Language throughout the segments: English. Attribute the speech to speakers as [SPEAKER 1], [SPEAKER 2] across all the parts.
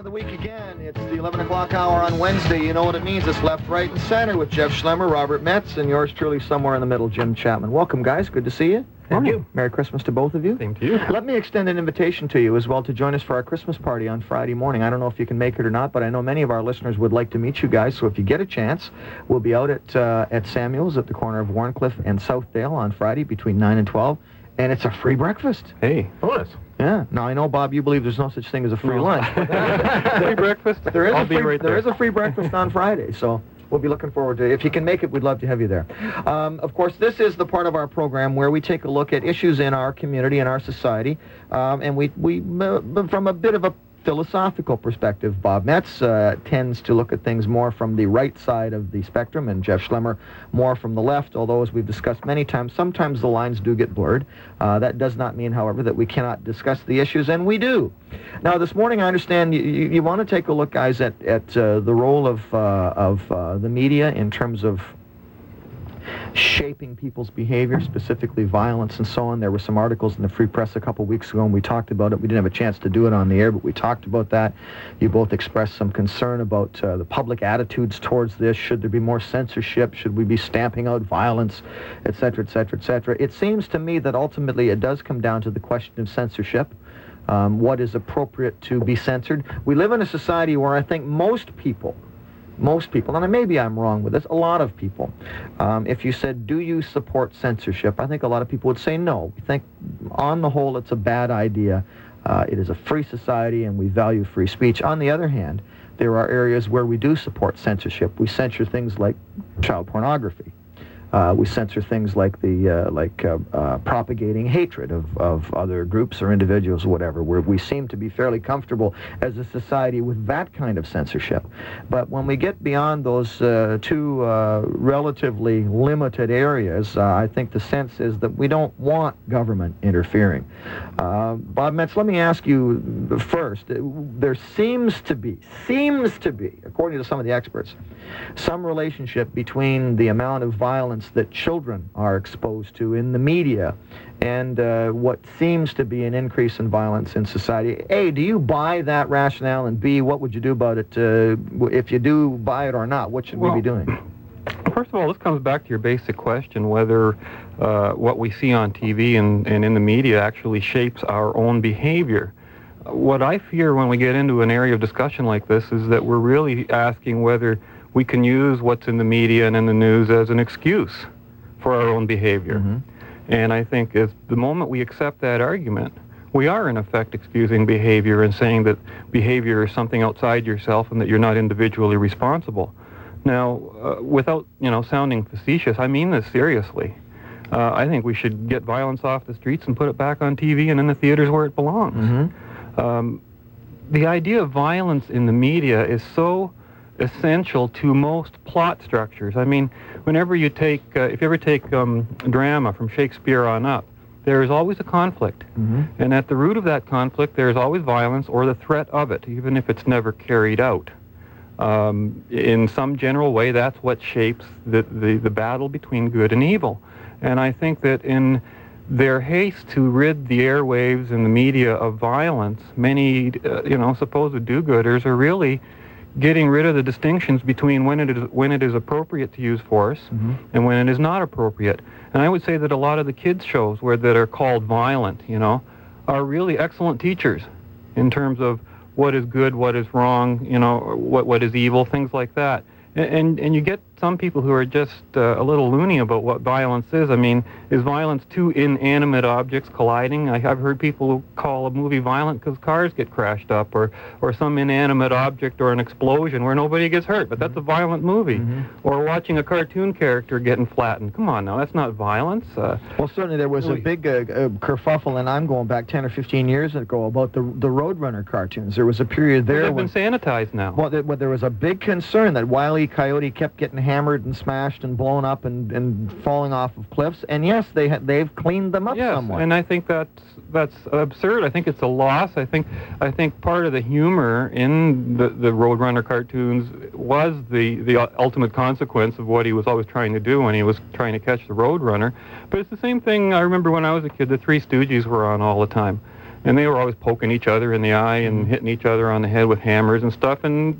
[SPEAKER 1] of the week again. It's the 11 o'clock hour on Wednesday. You know what it means. It's left, right, and center with Jeff Schlemmer, Robert Metz, and yours truly somewhere in the middle, Jim Chapman. Welcome, guys. Good to see you.
[SPEAKER 2] Thank you.
[SPEAKER 1] Merry Christmas to both of you.
[SPEAKER 2] Same to you.
[SPEAKER 1] Let me extend an invitation to you as well to join us for our Christmas party on Friday morning. I don't know if you can make it or not, but I know many of our listeners would like to meet you guys. So if you get a chance, we'll be out at uh, at Samuel's at the corner of Wharncliffe and Southdale on Friday between 9 and 12, and it's a free breakfast.
[SPEAKER 2] Hey, bonus.
[SPEAKER 1] Yeah. Now I know, Bob, you believe there's no such thing as a free
[SPEAKER 2] No.
[SPEAKER 1] lunch.
[SPEAKER 2] Free breakfast?
[SPEAKER 1] There is
[SPEAKER 2] I'll
[SPEAKER 1] a
[SPEAKER 2] be
[SPEAKER 1] free,
[SPEAKER 2] right
[SPEAKER 1] there
[SPEAKER 2] there.
[SPEAKER 1] is a free breakfast on Friday, so we'll be looking forward to it. If you can make it, we'd love to have you there. Um, of course, this is the part of our program where we take a look at issues in our community and our society, um, and we we uh, from a bit of a philosophical perspective. Bob Metz uh, tends to look at things more from the right side of the spectrum, and Jeff Schlemmer more from the left. Although, as we've discussed many times, sometimes the lines do get blurred. Uh, that does not mean, however, that we cannot discuss the issues, and we do. Now, this morning, I understand you, you, want to take a look, guys, at, at uh, the role of, uh, of uh, the media in terms of shaping people's behavior, specifically violence and so on. There were some articles in the Free Press a couple weeks ago, and we talked about it. We didn't have a chance to do it on the air, but we talked about that. You both expressed some concern about uh, the public attitudes towards this. Should there be more censorship? Should we be stamping out violence, et cetera, et cetera, et cetera? It seems to me that ultimately it does come down to the question of censorship. Um, what is appropriate to be censored? We live in a society where I think most people most people, and maybe I'm wrong with this, a lot of people, um, if you said, do you support censorship? I think a lot of people would say no. We think, on the whole, it's a bad idea. Uh, it is a free society and we value free speech. On the other hand, there are areas where we do support censorship. We censor things like child pornography. Uh, we censor things like the uh, like uh, uh, propagating hatred of, of other groups or individuals or whatever. Where we seem to be fairly comfortable as a society with that kind of censorship. But when we get beyond those uh, two uh, relatively limited areas, I think the sense is that we don't want government interfering. Bob Metz, let me ask you first. There seems to be seems to be, according to some of the experts, some relationship between the amount of violence that children are exposed to in the media and uh, what seems to be an increase in violence in society. A, do you buy that rationale? And B, what would you do about it uh, if you do buy it or not? What should we be doing?
[SPEAKER 2] First of all, this comes back to your basic question whether uh, what we see on TV and, and in the media actually shapes our own behavior. What I fear when we get into an area of discussion like this is that we're really asking whether we can use what's in the media and in the news as an excuse for our own behavior.
[SPEAKER 1] Mhm.
[SPEAKER 2] And I think as the moment we accept that argument, we are in effect excusing behavior and saying that behavior is something outside yourself and that you're not individually responsible. Now, uh, without you know sounding facetious, I mean this seriously. Uh, I think we should get violence off the streets and put it back on TV and in the theaters where it belongs.
[SPEAKER 1] Mhm.
[SPEAKER 2] Um, the idea of violence in the media is so essential to most plot structures. I mean, whenever you take, uh, if you ever take um, drama from Shakespeare on up, there is always a conflict.
[SPEAKER 1] Mhm.
[SPEAKER 2] And at the root of that conflict, there is always violence or the threat of it, even if it's never carried out. Um, in some general way, that's what shapes the, the, the battle between good and evil. And I think that in their haste to rid the airwaves and the media of violence, many, uh, you know, supposed do-gooders are really getting rid of the distinctions between when it is when it is appropriate to use force
[SPEAKER 1] Mhm.
[SPEAKER 2] and when it is not appropriate. And I would say that a lot of the kids shows where that are called violent, you know, are really excellent teachers in terms of what is good, what is wrong, you know, what what is evil, things like that. And and, and you get some people who are just uh, a little loony about what violence is. I mean, is violence two inanimate objects colliding? I, I've heard people call a movie violent because cars get crashed up, or or some inanimate object or an explosion where nobody gets hurt. But that's a violent movie.
[SPEAKER 1] Mhm.
[SPEAKER 2] Or watching a cartoon character getting flattened. Come on now, that's not violence. Uh,
[SPEAKER 1] Well, certainly there was a big uh, uh, kerfuffle, and I'm going back 10 or 15 years ago about the the Roadrunner cartoons. There was a period there
[SPEAKER 2] they've
[SPEAKER 1] when
[SPEAKER 2] been sanitized now.
[SPEAKER 1] Well, there, well, there was a big concern that Wile E. Coyote kept getting hammered and smashed and blown up and, and falling off of cliffs. And yes, they ha- they've cleaned them up
[SPEAKER 2] yes,
[SPEAKER 1] somewhat.
[SPEAKER 2] and I think that's that's absurd. I think it's a loss. I think I think part of the humor in the the Roadrunner cartoons was the the ultimate consequence of what he was always trying to do when he was trying to catch the Roadrunner. But it's the same thing. I remember when I was a kid, the Three Stooges were on all the time. And they were always poking each other in the eye and hitting each other on the head with hammers and stuff, and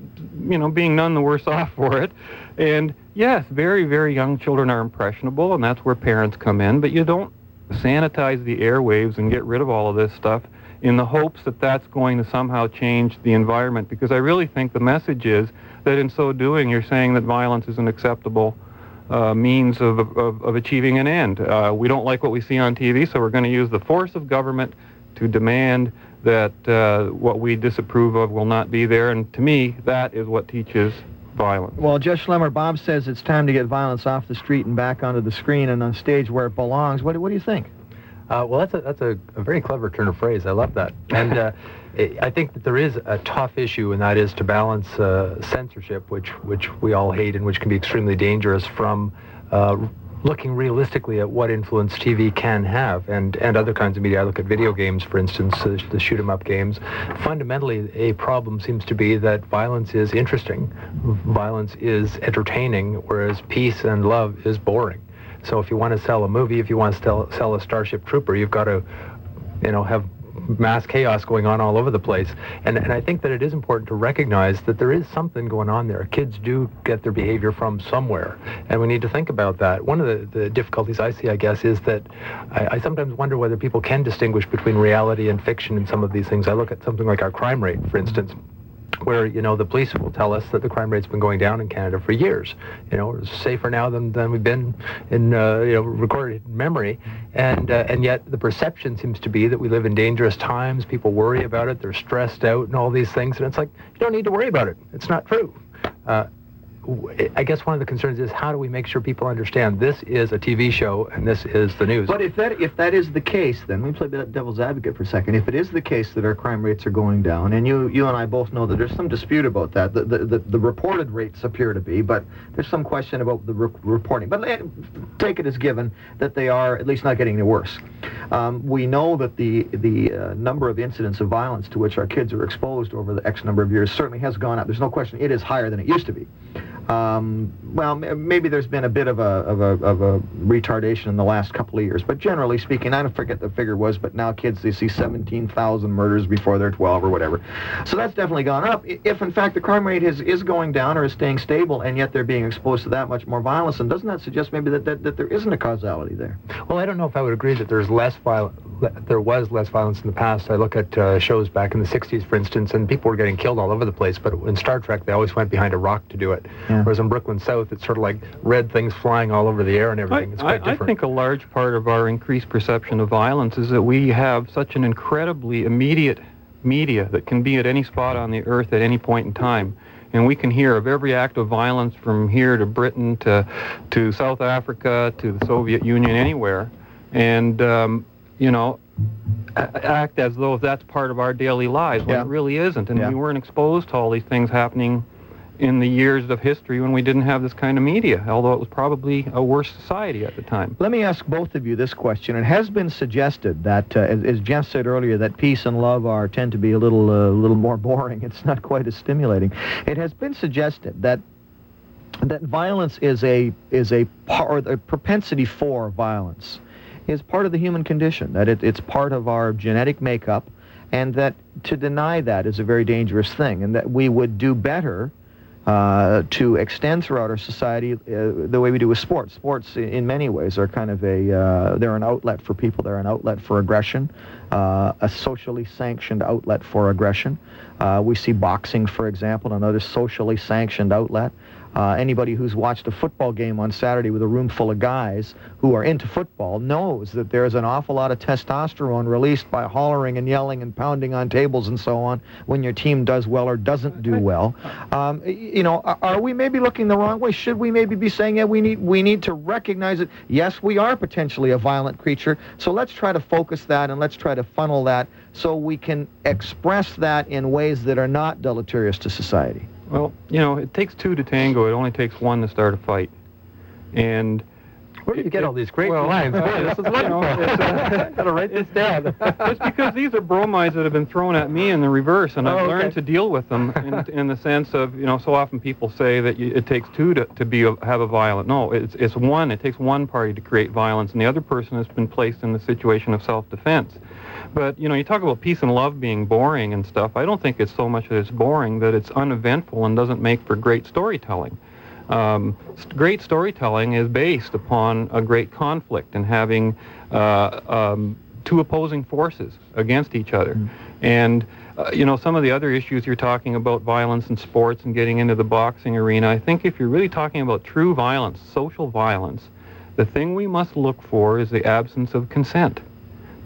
[SPEAKER 2] you know, being none the worse off for it. And yes, very, very young children are impressionable, and that's where parents come in. But you don't sanitize the airwaves and get rid of all of this stuff in the hopes that that's going to somehow change the environment. Because I really think the message is that in so doing, you're saying that violence is an acceptable uh, means of, of, of, achieving an end. Uh, we don't like what we see on TV, so we're going to use the force of government to demand that uh, what we disapprove of will not be there. And to me, that is what teaches violence.
[SPEAKER 1] Well, Judge Schlemmer, Bob says it's time to get violence off the street and back onto the screen and on stage where it belongs. What, what do you think?
[SPEAKER 3] Uh, well, that's a that's a, a, very clever turn of phrase. I love that, and uh, I think that there is a tough issue, and that is to balance uh, censorship, which which we all hate and which can be extremely dangerous, from uh, looking realistically at what influence TV can have, and and other kinds of media. I look at video games, for instance, the, the shoot 'em up games. Fundamentally, a problem seems to be that violence is interesting, violence is entertaining, whereas peace and love is boring. So if you want to sell a movie, if you want to sell, sell a Starship Trooper, you've got to, you know, have mass chaos going on all over the place. And, and I think that it is important to recognize that there is something going on there. Kids do get their behavior from somewhere, and we need to think about that. One of the, the difficulties I see, I guess, is that I, I sometimes wonder whether people can distinguish between reality and fiction in some of these things. I look at something like our crime rate, for instance where you know the police will tell us that the crime rate's been going down in Canada for years. You know, it's safer now than, than we've been in uh, you know recorded memory, and uh, and yet the perception seems to be that we live in dangerous times. People worry about it. They're stressed out and all these things, and it's like you don't need to worry about it. It's not true. Uh, I guess one of the concerns is how do we make sure people understand this is a TV show and this is the news.
[SPEAKER 1] But if that if that is the case, then we play that devil's advocate for a second. If it is the case that our crime rates are going down, and you you and I both know that there's some dispute about that. The the, the, the reported rates appear to be, but there's some question about the re- reporting. But take it as given that they are at least not getting any worse. Um, we know that the the uh, number of incidents of violence to which our kids are exposed over the X number of years certainly has gone up. There's no question it is higher than it used to be. Um, well, maybe there's been a bit of a, of, a, of a retardation in the last couple of years, but generally speaking, I don't forget the figure was, but now kids, they see 17,000 murders before they're 12 or whatever. So that's definitely gone up. If, in fact, the crime rate is, is going down or is staying stable, and yet they're being exposed to that much more violence, and doesn't that suggest maybe that, that, that there isn't a causality there?
[SPEAKER 3] Well, I don't know if I would agree that there's less violence. There was less violence in the past. I look at uh, shows back in the 60s, for instance, and people were getting killed all over the place, but in Star Trek, they always went behind a rock to do it. Yeah. Whereas in Brooklyn South, it's sort of like red things flying all over the air and everything. It's quite
[SPEAKER 2] I,
[SPEAKER 3] different.
[SPEAKER 2] I think a large part of our increased perception of violence is that we have such an incredibly immediate media that can be at any spot on the earth at any point in time. And we can hear of every act of violence from here to Britain to, to South Africa to the Soviet Union, anywhere. And, um, you know, act as though that's part of our daily lives when yeah. it really isn't. And yeah. we weren't exposed to all these things happening in the years of history when we didn't have this kind of media, although it was probably a worse society at the time.
[SPEAKER 1] Let me ask both of you this question. It has been suggested that, uh, as, as, Jeff said earlier, that peace and love are tend to be a little, uh, little more boring. It's not quite as stimulating. It has been suggested that that violence is a is a part, a propensity for violence is part of the human condition. That it, it's part of our genetic makeup, and that to deny that is a very dangerous thing, and that we would do better uh, to extend throughout our society uh, the way we do with sports. Sports, in many ways, are kind of a uh, they're an outlet for people. They're an outlet for aggression, uh, a socially sanctioned outlet for aggression. Uh, we see boxing, for example, another socially sanctioned outlet. Uh, anybody who's watched a football game on Saturday with a room full of guys who are into football knows that there's an awful lot of testosterone released by hollering and yelling and pounding on tables and so on when your team does well or doesn't do well. Um, you know, are we maybe looking the wrong way? Should we maybe be saying, yeah, we need we need to recognize that yes, we are potentially a violent creature. So let's try to focus that and let's try to funnel that so we can express that in ways that are not deleterious to society.
[SPEAKER 2] Well, you know, it takes two to tango. It only takes one to start a fight. And
[SPEAKER 3] Where do you get all these great
[SPEAKER 2] well,
[SPEAKER 3] lines? Boy, this is
[SPEAKER 2] you know,
[SPEAKER 3] wonderful.
[SPEAKER 2] it's, uh,
[SPEAKER 3] Gotta write this down.
[SPEAKER 2] it's because these are bromides that have been thrown at me in the reverse, and I've
[SPEAKER 3] Oh, okay.
[SPEAKER 2] learned to deal with them in, in the sense of, you know, so often people say that you, it takes two to, to be a, have a violent. No, it's, it's one. It takes one party to create violence, and the other person has been placed in the situation of self-defense. But, you know, you talk about peace and love being boring and stuff. I don't think it's so much that it's boring, that it's uneventful and doesn't make for great storytelling. Um, great storytelling is based upon a great conflict and having uh, um, two opposing forces against each other. And, uh, you know, some of the other issues you're talking about, violence in sports and getting into the boxing arena, I think if you're really talking about true violence, social violence, the thing we must look for is the absence of consent.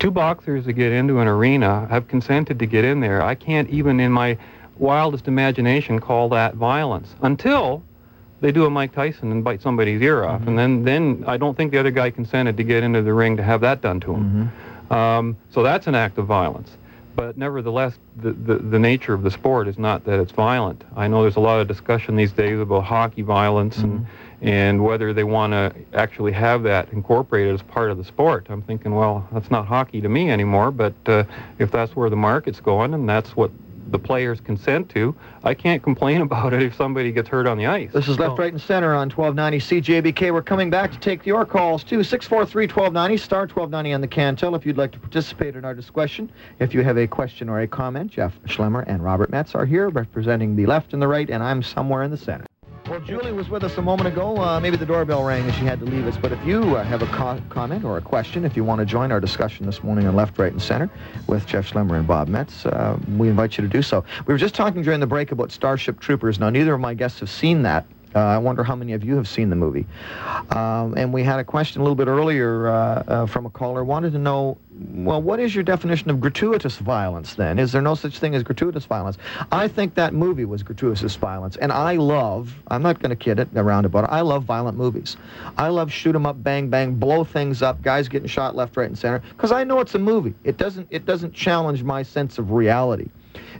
[SPEAKER 2] Two boxers that get into an arena have consented to get in there. I can't even in my wildest imagination call that violence until they do a Mike Tyson and bite somebody's ear off, mm-hmm. and then then I don't think the other guy consented to get into the ring to have that done to him. Mm-hmm. Um, so that's an act of violence. But nevertheless, the, the, the nature of the sport is not that it's violent. I know there's a lot of discussion these days about hockey violence and, mm-hmm. And whether they want to actually have that incorporated as part of the sport. I'm thinking, well, that's not hockey to me anymore, but uh, if that's where the market's going and that's what the players consent to, I can't complain about it if somebody gets hurt on the ice.
[SPEAKER 1] This is Left, Right, and Center on 1290 CJBK. We're coming back to take your calls too. 643-1290, star 1290 on the Cantel if you'd like to participate in our discussion. If you have a question or a comment, Jeff Schlemmer and Robert Metz are here representing the left and the right, and I'm somewhere in the center. Well, Julie was with us a moment ago. Uh, maybe the doorbell rang and she had to leave us. But if you uh, have a co- comment or a question, if you want to join our discussion this morning on Left, Right, and Center with Jeff Schlemmer and Bob Metz, uh, we invite you to do so. We were just talking during the break about Starship Troopers. Now, neither of my guests have seen that. Uh, I wonder how many of you have seen the movie. Um, and we had a question a little bit earlier uh, uh, from a caller wanted to know, well, what is your definition of gratuitous violence then? Is there no such thing as gratuitous violence? I think that movie was gratuitous violence. And I love, I'm not going to kid it around about it, I love violent movies. I love shoot 'em up, bang, bang, blow things up, guys getting shot left, right, and center, because I know it's a movie. It doesn't, it doesn't challenge my sense of reality.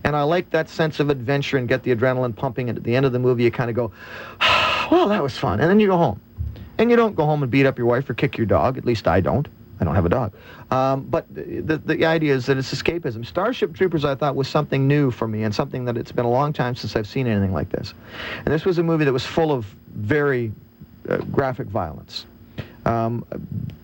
[SPEAKER 1] And I like that sense of adventure and get the adrenaline pumping. And at the end of the movie, you kind of go, well, that was fun. And then you go home. And you don't go home and beat up your wife or kick your dog. At least I don't. I don't have a dog. Um, but the, the, idea is that it's escapism. Starship Troopers, I thought, was something new for me and something that it's been a long time since I've seen anything like this. And this was a movie that was full of very uh, graphic violence. Um,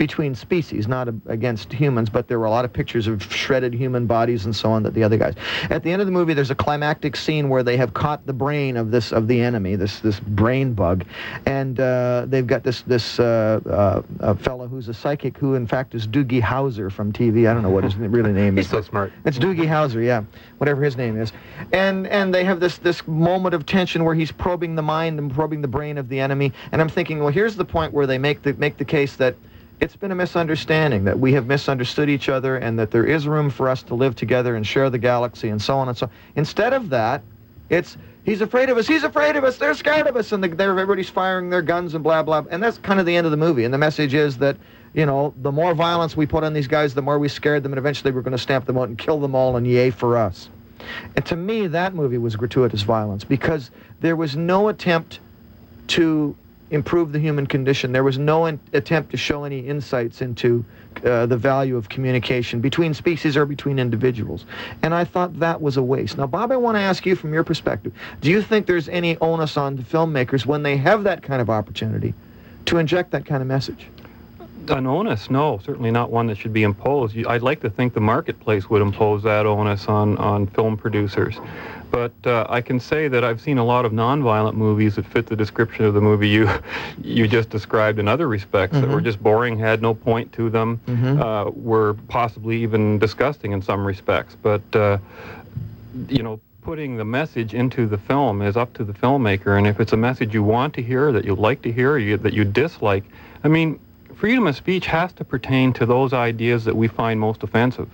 [SPEAKER 1] between species, not a, against humans, but there were a lot of pictures of shredded human bodies and so on that the other guys. At the end of the movie, there's a climactic scene where they have caught the brain of this of the enemy, this this brain bug, and uh, they've got this this uh, uh, fellow who's a psychic who in fact is Doogie Howser from TV. I don't know what his really name is.
[SPEAKER 3] He's so smart.
[SPEAKER 1] It's Doogie Howser, yeah, whatever his name is, and and they have this this moment of tension where he's probing the mind and probing the brain of the enemy, and I'm thinking, well, here's the point where they make the make the case that it's been a misunderstanding that we have misunderstood each other and that there is room for us to live together and share the galaxy and so on and so. on. Instead of that, it's he's afraid of us, he's afraid of us, they're scared of us, and the, they're, everybody's firing their guns and blah blah. And that's kind of the end of the movie. And the message is that you know the more violence we put on these guys, the more we scared them, and eventually we're going to stamp them out and kill them all, and yay for us. And to me, that movie was gratuitous violence because there was no attempt to improve the human condition. There was no in- attempt to show any insights into uh, the value of communication between species or between individuals. And I thought that was a waste. Now, Bob, I want to ask you from your perspective do you think there's any onus on the filmmakers when they have that kind of opportunity to inject that kind of message?
[SPEAKER 2] An onus, no, certainly not one that should be imposed. I'd like to think the marketplace would impose that onus on, on film producers. But uh, I can say that I've seen a lot of nonviolent movies that fit the description of the movie you you just described in other respects that were
[SPEAKER 1] Mhm.
[SPEAKER 2] just boring, had no point to them,
[SPEAKER 1] Mhm.
[SPEAKER 2] uh, were possibly even disgusting in some respects. But uh, you know, putting the message into the film is up to the filmmaker. And if it's a message you want to hear, that you like to hear, you, that you dislike, I mean, freedom of speech has to pertain to those ideas that we find most offensive.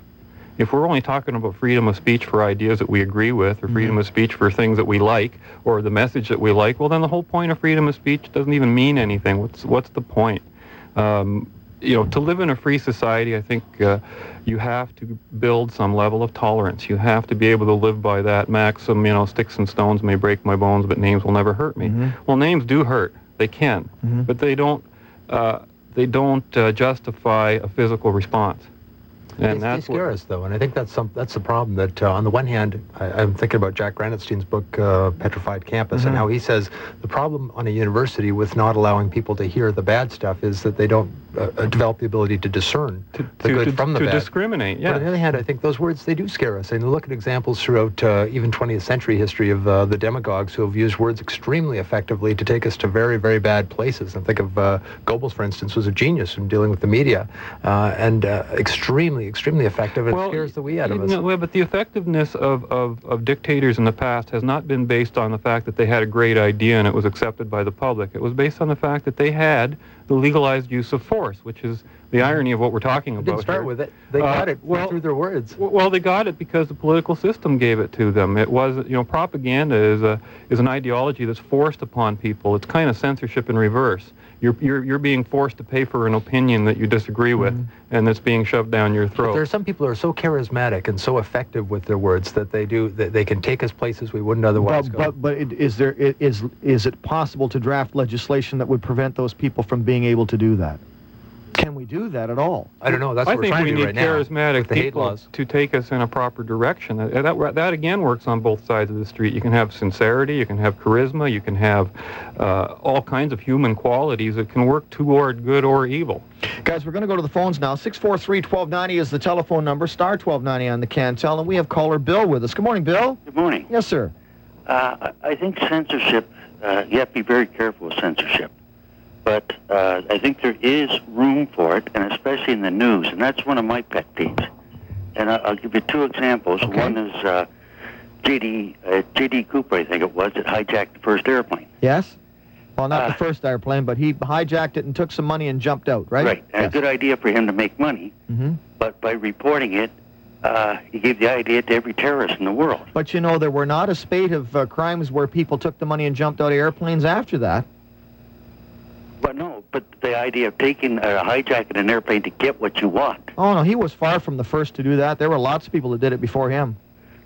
[SPEAKER 2] If we're only talking about freedom of speech for ideas that we agree with, or freedom of speech for things that we like, or the message that we like, well, then the whole point of freedom of speech doesn't even mean anything. What's what's the point? Um, you know, to live in a free society, I think uh, you have to build some level of tolerance. You have to be able to live by that maxim. You know, sticks and stones may break my bones, but names will never hurt me.
[SPEAKER 1] Mhm.
[SPEAKER 2] Well, names do hurt. They can,
[SPEAKER 1] Mhm.
[SPEAKER 2] but they don't. Uh, they don't uh, justify a physical response.
[SPEAKER 3] And they, that's they scare us, though, and I think that's some that's the problem. That uh, on the one hand, I, am thinking about Jack Granatstein's book uh, 'Petrified Campus, mm-hmm. and how he says the problem on a university with not allowing people to hear the bad stuff is that they don't uh, uh develop the ability to discern
[SPEAKER 2] to,
[SPEAKER 3] the
[SPEAKER 2] to,
[SPEAKER 3] good
[SPEAKER 2] to,
[SPEAKER 3] from the
[SPEAKER 2] to
[SPEAKER 3] bad.
[SPEAKER 2] To discriminate, yeah.
[SPEAKER 3] But on the other hand, I think those words they do scare us. And look at examples throughout uh, even 20th century history of uh, the demagogues who have used words extremely effectively to take us to very, very bad places. And think of Goebbels, for instance, was a genius in dealing with the media, and extremely, extremely effective it well, scares the wee out of us.
[SPEAKER 2] No, but the effectiveness of, of, of dictators in the past has not been based on the fact that they had a great idea and it was accepted by the public. It was based on the fact that they had the legalized use of force, which is the irony of what we're talking about.
[SPEAKER 3] Didn't start
[SPEAKER 2] here.
[SPEAKER 3] with it. They uh, got it well, through their words.
[SPEAKER 2] Well, they got it because the political system gave it to them. It was, you know, propaganda is a is an ideology that's forced upon people. It's kind of censorship in reverse. You're, you're, you're being forced to pay for an opinion that you disagree with, mm-hmm. and that's being shoved down your throat.
[SPEAKER 3] But there are some people who are so charismatic and so effective with their words that they do that they can take us places we wouldn't otherwise
[SPEAKER 1] but,
[SPEAKER 3] go.
[SPEAKER 1] But, but it, is there is is it possible to draft legislation that would prevent those people from being able to do that? Can we do that at all?
[SPEAKER 3] I don't know. That's
[SPEAKER 2] I
[SPEAKER 3] what we're trying
[SPEAKER 2] to
[SPEAKER 3] do right
[SPEAKER 2] now. I think we need charismatic people
[SPEAKER 3] to
[SPEAKER 2] take us in a proper direction. That, that, that, again works on both sides of the street. You can have sincerity, you can have charisma, you can have uh, all kinds of human qualities that can work toward good or evil.
[SPEAKER 1] Guys, we're going to go to the phones now. 643-1290 is the telephone number, star 1290 on the Cantel, and we have caller Bill with us. Good morning, Bill.
[SPEAKER 4] Good morning.
[SPEAKER 1] Yes, sir.
[SPEAKER 4] Uh, I think censorship, uh, you have to be very careful with censorship but uh, I think there is room for it, and especially in the news, and that's one of my pet peeves. And I'll, I'll give you two examples.
[SPEAKER 1] Okay.
[SPEAKER 4] One is uh, J.D. Uh, J.D. Cooper, I think it was, that hijacked the first airplane.
[SPEAKER 1] Yes. Well, not
[SPEAKER 4] Uh,
[SPEAKER 1] the first airplane, but he hijacked it and took some money and jumped out, right?
[SPEAKER 4] Right.
[SPEAKER 1] Yes.
[SPEAKER 4] a good idea for him to make money,
[SPEAKER 1] mm-hmm.
[SPEAKER 4] but by reporting it, uh, he gave the idea to every terrorist in the world.
[SPEAKER 1] But you know, there were not a spate of uh, crimes where people took the money and jumped out of airplanes after that.
[SPEAKER 4] But no, but the idea of taking uh, hijacking an airplane to get what you want.
[SPEAKER 1] Oh no, he was far from the first to do that. There were lots of people that did it before him.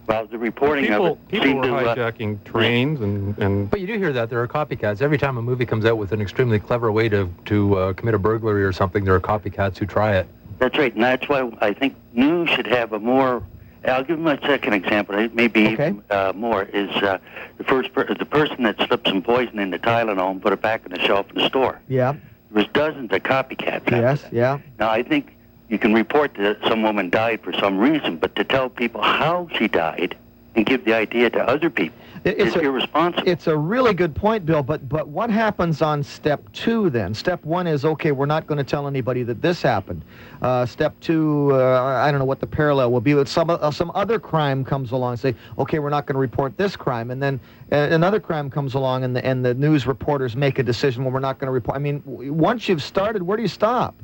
[SPEAKER 4] Well, the reporting
[SPEAKER 2] people,
[SPEAKER 4] of it
[SPEAKER 2] people
[SPEAKER 4] seemed
[SPEAKER 2] were
[SPEAKER 4] to. Uh,
[SPEAKER 2] hijacking trains and, and
[SPEAKER 3] But you do hear that there are copycats. Every time a movie comes out with an extremely clever way to to uh, commit a burglary or something, there are copycats who try it.
[SPEAKER 4] that's right, and that's why I think news should have a more. I'll give a second example. Maybe
[SPEAKER 1] Okay.
[SPEAKER 4] even uh, more is uh, the first per- the person that slipped some poison into Tylenol and put it back on the shelf in the store.
[SPEAKER 1] Yeah.
[SPEAKER 4] There was dozens of copycats.
[SPEAKER 1] Yes. Yeah.
[SPEAKER 4] Now I think you can report that some woman died for some reason, but to tell people how she died and give the idea to other people
[SPEAKER 1] It-
[SPEAKER 4] is
[SPEAKER 1] It's a,
[SPEAKER 4] irresponsible.
[SPEAKER 1] it's a really good point, Bill. But but what happens on step two then? Step one is okay. We're not going to tell anybody that this happened. Uh, step two, uh, I don't know what the parallel will be. But some uh, some other crime comes along. Say okay, we're not going to report this crime, and then uh, another crime comes along, and the and the news reporters make a decision. Well, we're not going to report. I mean, once you've started, where do you stop?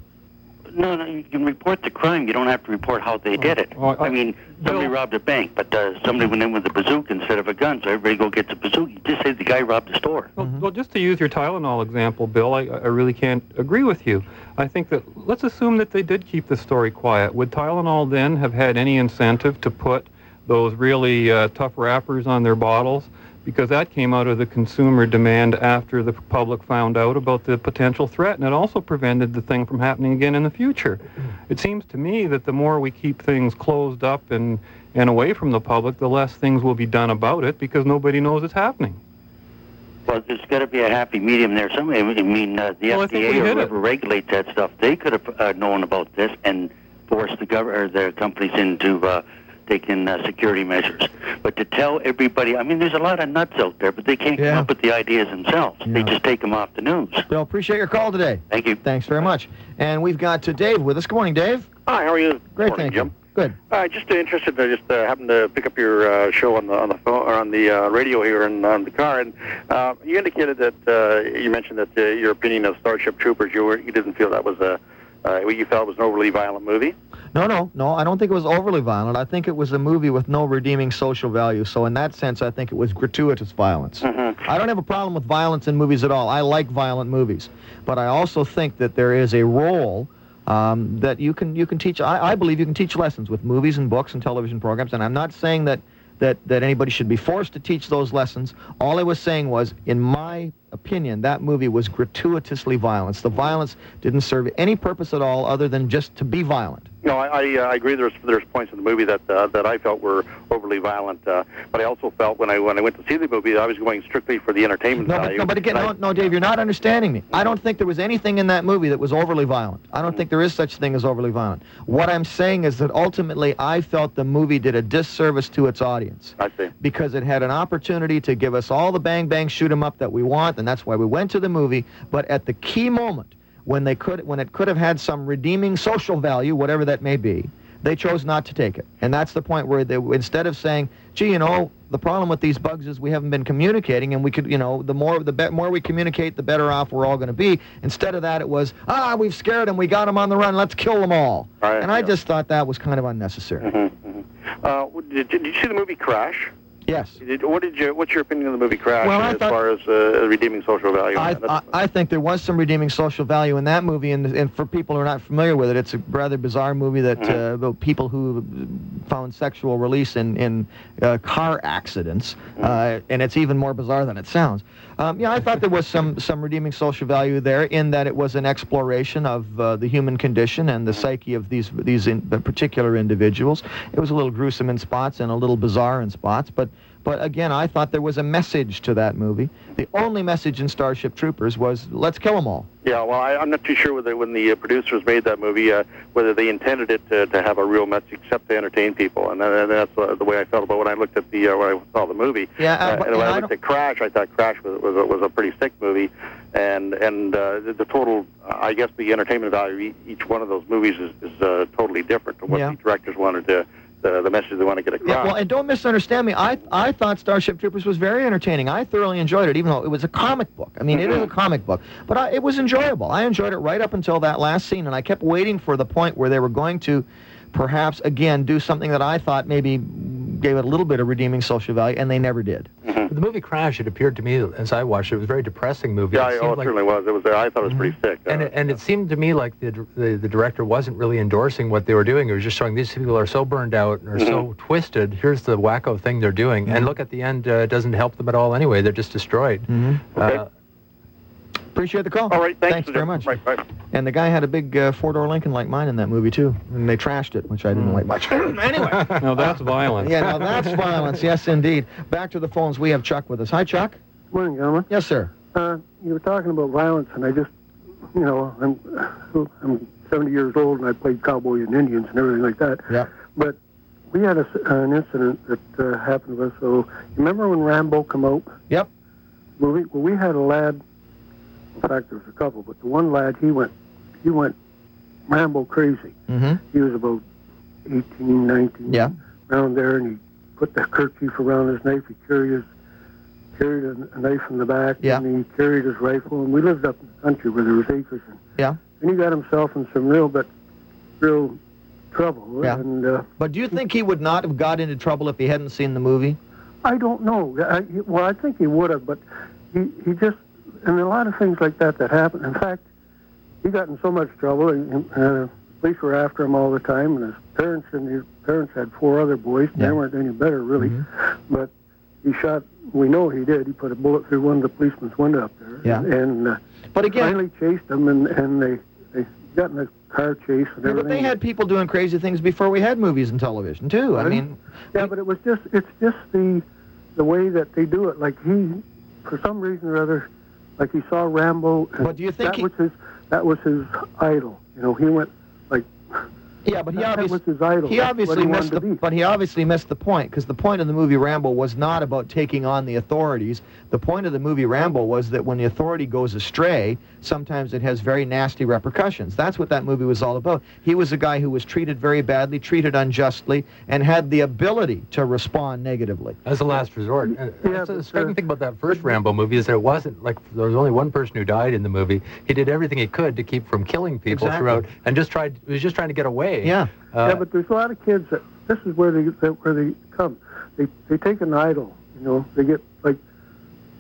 [SPEAKER 4] No, no, you can report the crime. You don't have to report how they did it.
[SPEAKER 2] Oh, I-
[SPEAKER 4] I mean, somebody
[SPEAKER 2] Bill-
[SPEAKER 4] robbed a bank, but uh, somebody went in with a bazooka instead of a gun, so everybody go gets a bazooka. You just say the guy robbed the store.
[SPEAKER 2] Well, well, just to use your Tylenol example, Bill, I, I really can't agree with you. I think that let's assume that they did keep the story quiet. Would Tylenol then have had any incentive to put those really uh, tough wrappers on their bottles? Because that came out of the consumer demand after the public found out about the potential threat, and it also prevented the thing from happening again in the future. It seems to me that the more we keep things closed up and, and away from the public, the less things will be done about it because nobody knows it's happening.
[SPEAKER 4] Well, there's got to be a happy medium there. Somebody, I mean, uh, the
[SPEAKER 2] Well,
[SPEAKER 4] FDA or
[SPEAKER 2] it.
[SPEAKER 4] whoever regulates that stuff, they could have uh, known about this and forced the gov- or the companies into uh, taking uh, security measures. But to tell everybody, I mean, there's a lot of nuts out there, but they can't
[SPEAKER 1] Yeah.
[SPEAKER 4] come up with the ideas themselves. They just take them off the news.
[SPEAKER 1] Bill, appreciate your call today.
[SPEAKER 4] Thank you.
[SPEAKER 1] Thanks very much. And we've got to Dave with us. Good morning, Dave.
[SPEAKER 5] Hi, how are you?
[SPEAKER 1] Great,
[SPEAKER 5] Morning,
[SPEAKER 1] thank
[SPEAKER 5] Jim.
[SPEAKER 1] you. Good.
[SPEAKER 5] Uh, just uh, interested. I just uh, happened to pick up your uh, show on the on the phone or on the uh, radio here and on the car, and uh, you indicated that uh, you mentioned that uh, your opinion of Starship Troopers, you were you didn't feel that was a uh, you felt was an overly violent movie.
[SPEAKER 1] No, no, no. I don't think it was overly violent. I think it was a movie with no redeeming social value. So in that sense, I think it was gratuitous violence.
[SPEAKER 5] Mm-hmm.
[SPEAKER 1] I don't have a problem with violence in movies at all. I like violent movies, but I also think that there is a role um, that you can you can teach. I, I believe you can teach lessons with movies and books and television programs. And I'm not saying that that, that anybody should be forced to teach those lessons. All I was saying was, in my opinion, that movie was gratuitously violent. The violence didn't serve any purpose at all other than just to be violent.
[SPEAKER 5] No, I, I, uh, I agree. There's there's points in the movie that uh, that I felt were overly violent, uh, but I also felt when I when I went to see the movie, I was going strictly for the entertainment
[SPEAKER 1] No, but,
[SPEAKER 5] value.
[SPEAKER 1] no, but again,
[SPEAKER 5] I-
[SPEAKER 1] no, no, Dave, you're not understanding me. I don't think there was anything in that movie that was overly violent. I don't think there is such thing as overly violent. What I'm saying is that ultimately, I felt the movie did a disservice to its audience
[SPEAKER 5] I see.
[SPEAKER 1] because it had an opportunity to give us all the bang bang shoot 'em up that we want, and that's why we went to the movie. But at the key moment, when they could, when it could have had some redeeming social value, whatever that may be, they chose not to take it. And that's the point where they, instead of saying, "Gee, you know, the problem with these bugs is we haven't been communicating, and we could, you know, the more the be- more we communicate, the better off we're all going to be." Instead of that, it was, "Ah, we've scared them, we got them on the run, let's kill them all."
[SPEAKER 5] Right,
[SPEAKER 1] and I
[SPEAKER 5] yeah.
[SPEAKER 1] just thought that was kind of unnecessary.
[SPEAKER 5] hmm hmm Uh, did, did you see the movie Crash?
[SPEAKER 1] Yes.
[SPEAKER 5] Did, what did you? What's your opinion of the movie Crash
[SPEAKER 1] Well,
[SPEAKER 5] as
[SPEAKER 1] thought-
[SPEAKER 5] far as uh, redeeming social value?
[SPEAKER 1] I, I, I think there was some redeeming social value in that movie, and, and for people who are not familiar with it, it's a rather bizarre movie that
[SPEAKER 5] Mm-hmm.
[SPEAKER 1] uh, people who found sexual release in in uh, car accidents,
[SPEAKER 5] Mm-hmm.
[SPEAKER 1] uh, and it's even more bizarre than it sounds. Um, yeah, I thought there was some some redeeming social value there in that it was an exploration of uh, the human condition and the psyche of these these in, particular individuals. It was a little gruesome in spots and a little bizarre in spots, but. But again, I thought there was a message to that movie. The only message in Starship Troopers was, let's kill them all.
[SPEAKER 5] Yeah, well, I, I'm not too sure whether when the uh, producers made that movie, uh, whether they intended it to, to have a real message except to entertain people, and, that, and that's uh, the way I felt about when I looked at the uh, when I saw the movie.
[SPEAKER 1] Yeah, uh,
[SPEAKER 5] Uh, and when I
[SPEAKER 1] I
[SPEAKER 5] looked at Crash, I thought Crash was was a, was a pretty sick movie, and and uh, the, the total, I guess the entertainment value of each one of those movies is, is uh, totally different to what
[SPEAKER 1] Yeah.
[SPEAKER 5] the directors wanted to. The, the message they want to get across.
[SPEAKER 1] Yeah, well, and don't misunderstand me. I I thought Starship Troopers was very entertaining. I thoroughly enjoyed it, even though it was a comic book. I mean, it is a mm-hmm. comic book, but I, it was enjoyable. I enjoyed it right up until that last scene, and I kept waiting for the point where they were going to, perhaps again, do something that I thought maybe gave it a little bit of redeeming social value, and they never did.
[SPEAKER 3] But the movie Crash, it appeared to me as I watched it, it was a very depressing movie.
[SPEAKER 5] yeah,
[SPEAKER 3] it
[SPEAKER 5] oh, it
[SPEAKER 3] like-
[SPEAKER 5] certainly was. It was. Uh, I thought it was pretty sick.
[SPEAKER 3] And
[SPEAKER 5] uh,
[SPEAKER 3] it, and it seemed to me like the, the the director wasn't really endorsing what they were doing. It was just showing these people are so burned out and are so
[SPEAKER 5] Mm-hmm.
[SPEAKER 3] twisted. Here's the wacko thing they're doing, and look at the end. Uh, it doesn't help them at all anyway. They're just destroyed.
[SPEAKER 1] Mhm.
[SPEAKER 5] Okay.
[SPEAKER 3] Uh,
[SPEAKER 1] Appreciate the call.
[SPEAKER 5] all right, thanks,
[SPEAKER 1] Thanks very much.
[SPEAKER 5] Right, right.
[SPEAKER 1] And the guy had a big uh, four-door Lincoln like mine in that movie too, and they trashed it, which I didn't like much. anyway.
[SPEAKER 2] No, that's violence.
[SPEAKER 1] Yeah, now that's violence. Yes, indeed. Back to the phones. We have Chuck with us. Hi, Chuck.
[SPEAKER 6] Good Morning, gentlemen.
[SPEAKER 1] Yes, sir.
[SPEAKER 6] Uh, you were talking about violence, and I just, you know, I'm, I'm 70 years old, and I played cowboy and Indians and everything like that.
[SPEAKER 1] Yeah.
[SPEAKER 6] But we had a, an incident that uh, happened to us. So, you remember when Rambo came out?
[SPEAKER 1] Yep.
[SPEAKER 6] Movie. Well, we had a lad. In fact, there was a couple, but the one lad, he went, he went Rambo crazy.
[SPEAKER 1] Mm-hmm.
[SPEAKER 6] He was about 18, 19.
[SPEAKER 1] Yeah.
[SPEAKER 6] around there, and he put the kerchief around his knife. He carried his carried a, a knife in the back,
[SPEAKER 1] Yeah.
[SPEAKER 6] and he carried his rifle. And we lived up in the country where there was acres. And,
[SPEAKER 1] Yeah.
[SPEAKER 6] and he got himself in some real, but real trouble.
[SPEAKER 1] Yeah.
[SPEAKER 6] And uh,
[SPEAKER 1] But do you think he would not have got into trouble if he hadn't seen the movie?
[SPEAKER 6] I don't know. I, well, I think he would have, but he he just and a lot of things like that that happened. In fact, he got in so much trouble, and uh, police were after him all the time, and his parents and his parents had four other boys. And
[SPEAKER 1] Yeah.
[SPEAKER 6] They weren't any better, really.
[SPEAKER 1] Mhm.
[SPEAKER 6] But he shot. We know he did. He put a bullet through one of the policemen's window up there.
[SPEAKER 1] Yeah.
[SPEAKER 6] And uh,
[SPEAKER 1] But again,
[SPEAKER 6] finally chased them, and and they they got in a car chase and
[SPEAKER 1] yeah,
[SPEAKER 6] everything.
[SPEAKER 1] but they had people doing crazy things before we had movies and television too. I mean,
[SPEAKER 6] Yeah, but it was just it's just the the way that they do it. Like he, for some reason or other, like he saw Rambo. And
[SPEAKER 1] But do you think
[SPEAKER 6] that
[SPEAKER 1] he-
[SPEAKER 6] was his that was his idol? You know, he went
[SPEAKER 1] yeah, but he
[SPEAKER 6] that
[SPEAKER 1] obviously
[SPEAKER 6] was his idol.
[SPEAKER 1] he obviously
[SPEAKER 6] he
[SPEAKER 1] missed the
[SPEAKER 6] be.
[SPEAKER 1] but he obviously missed the point because the point of the movie Rambo was not about taking on the authorities. The point of the movie Rambo was that when the authority goes astray, sometimes it has very nasty repercussions. That's what that movie was all about. He was a guy who was treated very badly, treated unjustly, and had the ability to respond negatively.
[SPEAKER 3] as a last resort. And
[SPEAKER 6] Yeah,
[SPEAKER 3] that's the striking thing about that first Rambo movie is that it wasn't like there was only one person who died in the movie. He did everything he could to keep from killing people
[SPEAKER 1] Exactly.
[SPEAKER 3] throughout, and just tried. He was just trying to get away.
[SPEAKER 1] Yeah.
[SPEAKER 3] Uh,
[SPEAKER 6] yeah, but there's a lot of kids that this is where they that, where they come. They they take an idol. You know, they get like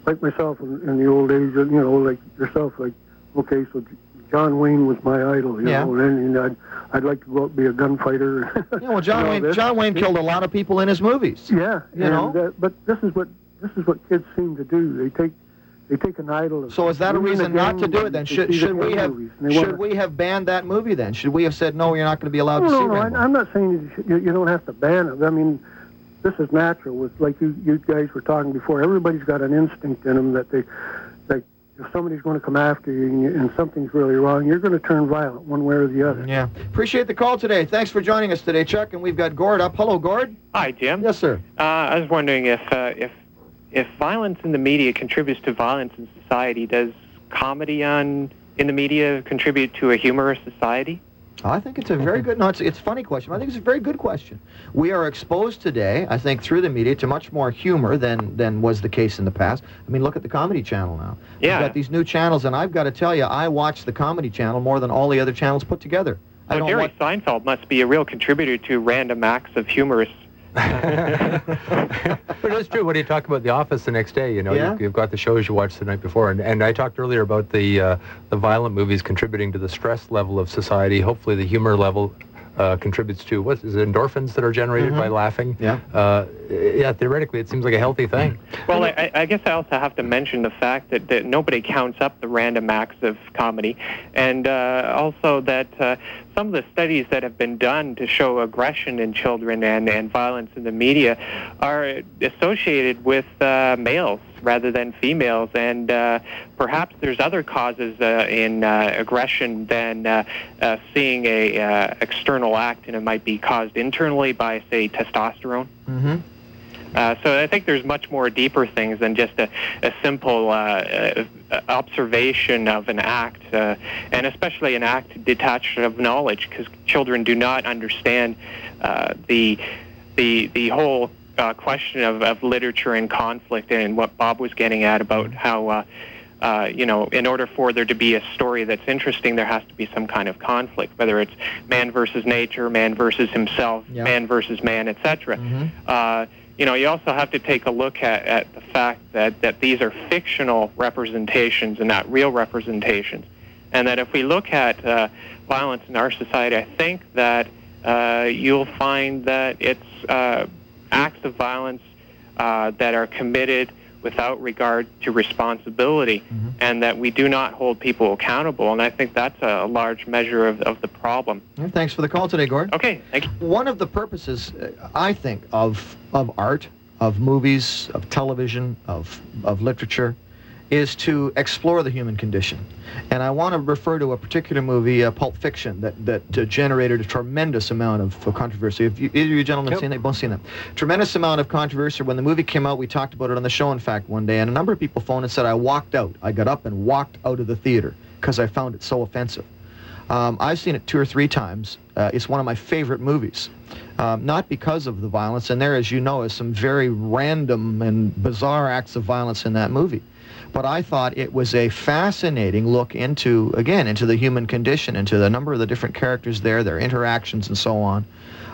[SPEAKER 6] like myself in, in the old age. You know, like yourself. Like okay, so John Wayne was my idol, you
[SPEAKER 1] Yeah.
[SPEAKER 6] know, and, and I'd, I'd like to go out and be a gunfighter.
[SPEAKER 1] Yeah, well, John Wayne,
[SPEAKER 6] this-
[SPEAKER 1] John Wayne killed a lot of people in his movies.
[SPEAKER 6] Yeah,
[SPEAKER 1] You
[SPEAKER 6] and,
[SPEAKER 1] know?
[SPEAKER 6] uh, but this is what this is what kids seem to do. They take they take an idol. Of
[SPEAKER 1] So is that a reason not to do it then? Should should we have
[SPEAKER 6] movies, and they
[SPEAKER 1] should we have banned that movie then? Should we have said no? You're not going to be allowed
[SPEAKER 6] No,
[SPEAKER 1] to see it?
[SPEAKER 6] no, no. I, I'm not saying you, you, you don't have to ban it. I mean, this is natural. With like you, you guys were talking before. Everybody's got an instinct in them that they, like, if somebody's going to come after you and, you and something's really wrong, you're going to turn violent one way or the other.
[SPEAKER 1] Yeah. Appreciate the call today. Thanks for joining us today, Chuck. And we've got Gord up. Hello, Gord.
[SPEAKER 7] Hi, Jim.
[SPEAKER 1] Yes, sir.
[SPEAKER 7] Uh, I was wondering if uh, if if violence in the media contributes to violence in society, does comedy on in the media contribute to a humorous society?
[SPEAKER 1] I think it's a very good. No, it's, it's a funny question. I think it's a very good question. We are exposed today, I think, through the media to much more humor than than was the case in the past. I mean, look at the Comedy Channel now.
[SPEAKER 7] Yeah.
[SPEAKER 1] We've got these new channels, and I've got to tell you, I watch the Comedy Channel more than all the other channels put together. I don't
[SPEAKER 7] Jerry. Seinfeld must be a real contributor to random acts of humorous.
[SPEAKER 3] but it's true. What do you talk about The Office the next day? You know,
[SPEAKER 1] Yeah.
[SPEAKER 3] you've, you've got the shows you watched the night before, and, and I talked earlier about the uh, the violent movies contributing to the stress level of society. Hopefully, the humor level uh, contributes to what is it, endorphins that are generated by laughing.
[SPEAKER 1] Yeah.
[SPEAKER 3] Uh, yeah. Theoretically, it seems like a healthy thing.
[SPEAKER 7] Well, I, I guess I also have to mention the fact that, that nobody counts up the random acts of comedy, and uh, also that uh, some of the studies that have been done to show aggression in children and, and violence in the media are associated with uh, males rather than females, and uh, perhaps there's other causes uh, in uh, aggression than uh, uh, seeing a uh, external act, and it might be caused internally by, say, testosterone.
[SPEAKER 1] Mm-hmm.
[SPEAKER 7] Uh, so I think there's much more deeper things than just a, a simple uh, uh, observation of an act, uh, and especially an act detached of knowledge, because children do not understand uh, the the the whole uh, question of, of literature and conflict, and what Bob was getting at about how. Uh, uh, you know, in order for there to be a story that's interesting, there has to be some kind of conflict, whether it's man versus nature, man versus himself,
[SPEAKER 1] Yeah.
[SPEAKER 7] man versus man, etc
[SPEAKER 1] Mhm.
[SPEAKER 7] uh, you know, you also have to take a look at, at the fact that, that these are fictional representations and not real representations. And that if we look at uh, violence in our society, I think that uh, you'll find that it's uh, acts of violence uh, that are committed without regard to responsibility and that we do not hold people accountable. And I think that's a, large measure of, of the problem.
[SPEAKER 1] Yeah, thanks for the call today, Gordon.
[SPEAKER 7] Okay, thank you.
[SPEAKER 1] One of the purposes, uh, I think, of of art, of movies, of television, of of literature, is to explore the human condition. And I want to refer to a particular movie, uh, Pulp Fiction, that that uh, generated a tremendous amount of, of controversy. Have you, either of you gentlemen
[SPEAKER 3] Yep.
[SPEAKER 1] seen that? Both seen that. Tremendous amount of controversy. When the movie came out, we talked about it on the show, in fact, one day, and a number of people phoned and said, I walked out. I got up and walked out of the theater because I found it so offensive. Um, I've seen it two or three times. Uh, it's one of my favorite movies. Um, not because of the violence, and there, as you know, is some very random and bizarre acts of violence in that movie. But I thought it was a fascinating look into, again, into the human condition, into the number of the different characters there, their interactions, and so on.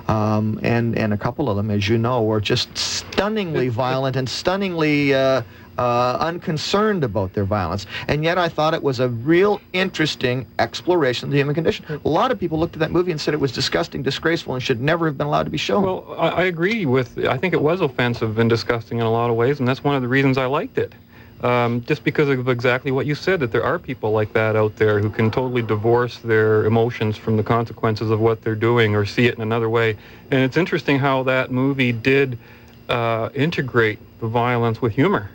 [SPEAKER 1] Um, and and a couple of them, as you know, were just stunningly violent and stunningly uh, uh, unconcerned about their violence. And yet, I thought it was a real interesting exploration of the human condition. A lot of people looked at that movie and said it was disgusting, disgraceful, and should never have been allowed to be shown.
[SPEAKER 2] Well, I, I agree with. I think it was offensive and disgusting in a lot of ways, and that's one of the reasons I liked it. Um, just because of exactly what you said, that there are people like that out there who can totally divorce their emotions from the consequences of what they're doing or see it in another way. And it's interesting how that movie did uh, integrate the violence with humor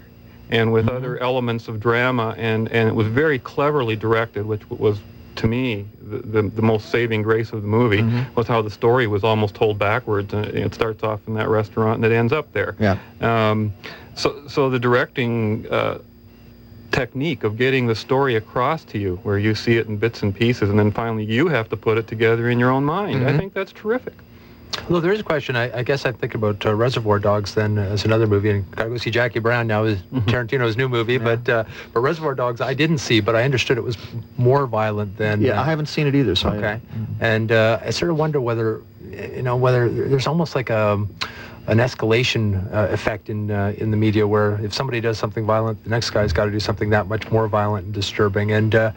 [SPEAKER 2] and with other elements of drama, and, and it was very cleverly directed, which was to me the, the, the most saving grace of the movie was how the story was almost told backwards and it starts off in that restaurant and it ends up there
[SPEAKER 1] yeah.
[SPEAKER 2] um, so, so the directing uh, technique of getting the story across to you, where you see it in bits and pieces, and then finally you have to put it together in your own mind. I
[SPEAKER 1] Mhm.
[SPEAKER 2] think that's terrific.
[SPEAKER 3] Although there is a question, I, I guess I think about uh, Reservoir Dogs then as another movie, and gotta go see Jackie Brown now is Tarantino's new movie. But uh, but Reservoir Dogs I didn't see, but I understood it was more violent than.
[SPEAKER 1] Yeah,
[SPEAKER 3] uh,
[SPEAKER 1] I haven't seen it either. So I-
[SPEAKER 3] Okay, and uh, I sort of wonder whether, you know, whether there's almost like a an escalation uh, effect in uh, in the media where if somebody does something violent, the next guy's got to do something that much more violent and disturbing. And uh,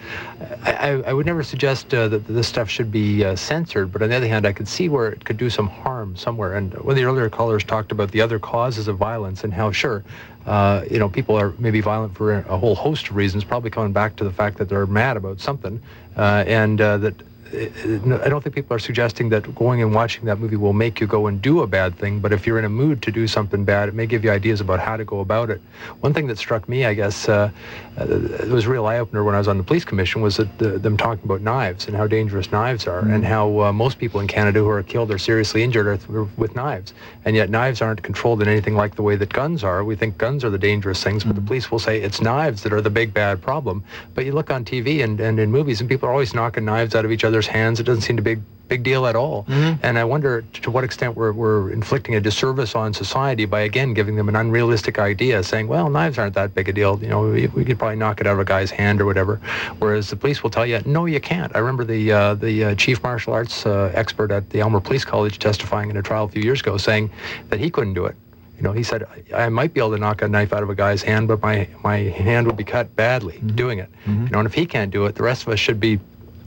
[SPEAKER 3] I, I would never suggest uh, that this stuff should be uh, censored, but on the other hand, I could see where it could do some harm somewhere. And one of the earlier callers talked about the other causes of violence and how sure. Uh, you know, people are maybe violent for a whole host of reasons, probably coming back to the fact that they're mad about something, and that I don't think people are suggesting that going and watching that movie will make you go and do a bad thing, but if you're in a mood to do something bad, it may give you ideas about how to go about it. One thing that struck me, I guess, uh, uh, it was a real eye-opener when I was on the police commission, was that the, them talking about knives and how dangerous knives are, mm. and how uh, most people in Canada who are killed or seriously injured are th- with knives, and yet knives aren't controlled in anything like the way that guns are. We think guns are the dangerous things, but mm. the police will say it's knives that are the big bad problem. But you look on TV and, and in movies, and people are always knocking knives out of each other's hands. It doesn't seem to be a big deal at all. Mm-hmm. And I wonder to what extent we're, we're inflicting a disservice on society by, again, giving them an unrealistic idea, saying, well, knives aren't that big a deal. You know, we, we could probably knock it out of a guy's hand or whatever. Whereas the police will tell you, no, you can't. I remember the, uh, the uh, chief martial arts uh, expert at the Aylmer Police College testifying in a trial a few years ago saying that he couldn't do it. You know, he said, I might be able to knock a knife out of a guy's hand, but my, my hand would be cut badly mm-hmm. doing it. Mm-hmm. You know, and if he can't do it, the rest of us should be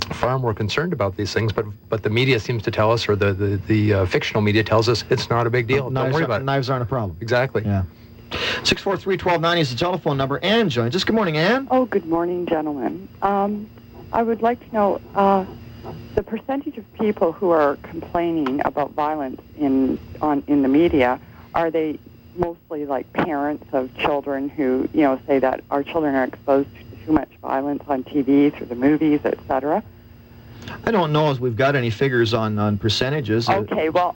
[SPEAKER 3] far more concerned about these things, but but the media seems to tell us, or the the, the uh, fictional media tells us, it's not a big deal. Don't worry about it.
[SPEAKER 1] Knives aren't a problem.
[SPEAKER 3] Exactly.
[SPEAKER 1] Yeah. 643-1290 is the telephone number. Anne joins us. Good morning, Anne.
[SPEAKER 8] Oh, good morning, gentlemen. Um, I would like to know uh, the percentage of people who are complaining about violence in on in the media. Are they mostly like parents of children who you know say that our children are exposed to too much violence on TV through the movies, etc.?
[SPEAKER 1] I don't know if we've got any figures on, on percentages.
[SPEAKER 8] Okay, well,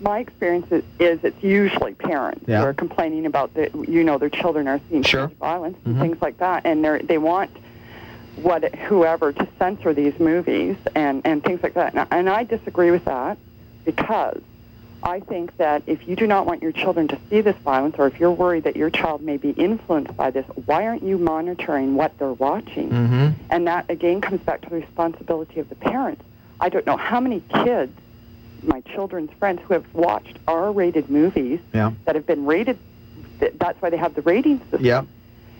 [SPEAKER 8] my experience is, is it's usually parents
[SPEAKER 1] yeah.
[SPEAKER 8] who are complaining about that. You know, their children are seeing
[SPEAKER 1] sure.
[SPEAKER 8] violence and
[SPEAKER 1] mm-hmm.
[SPEAKER 8] things like that, and they they want what whoever to censor these movies and and things like that. And, and I disagree with that because I think that if you do not want your children to see this violence, or if you're worried that your child may be influenced by this, why aren't you monitoring what they're watching?
[SPEAKER 1] Mm-hmm.
[SPEAKER 8] And that again comes back to the responsibility of the parents. I don't know how many kids, my children's friends, who have watched R-rated movies
[SPEAKER 1] yeah.
[SPEAKER 8] that have been rated. That's why they have the rating system.
[SPEAKER 1] Yeah.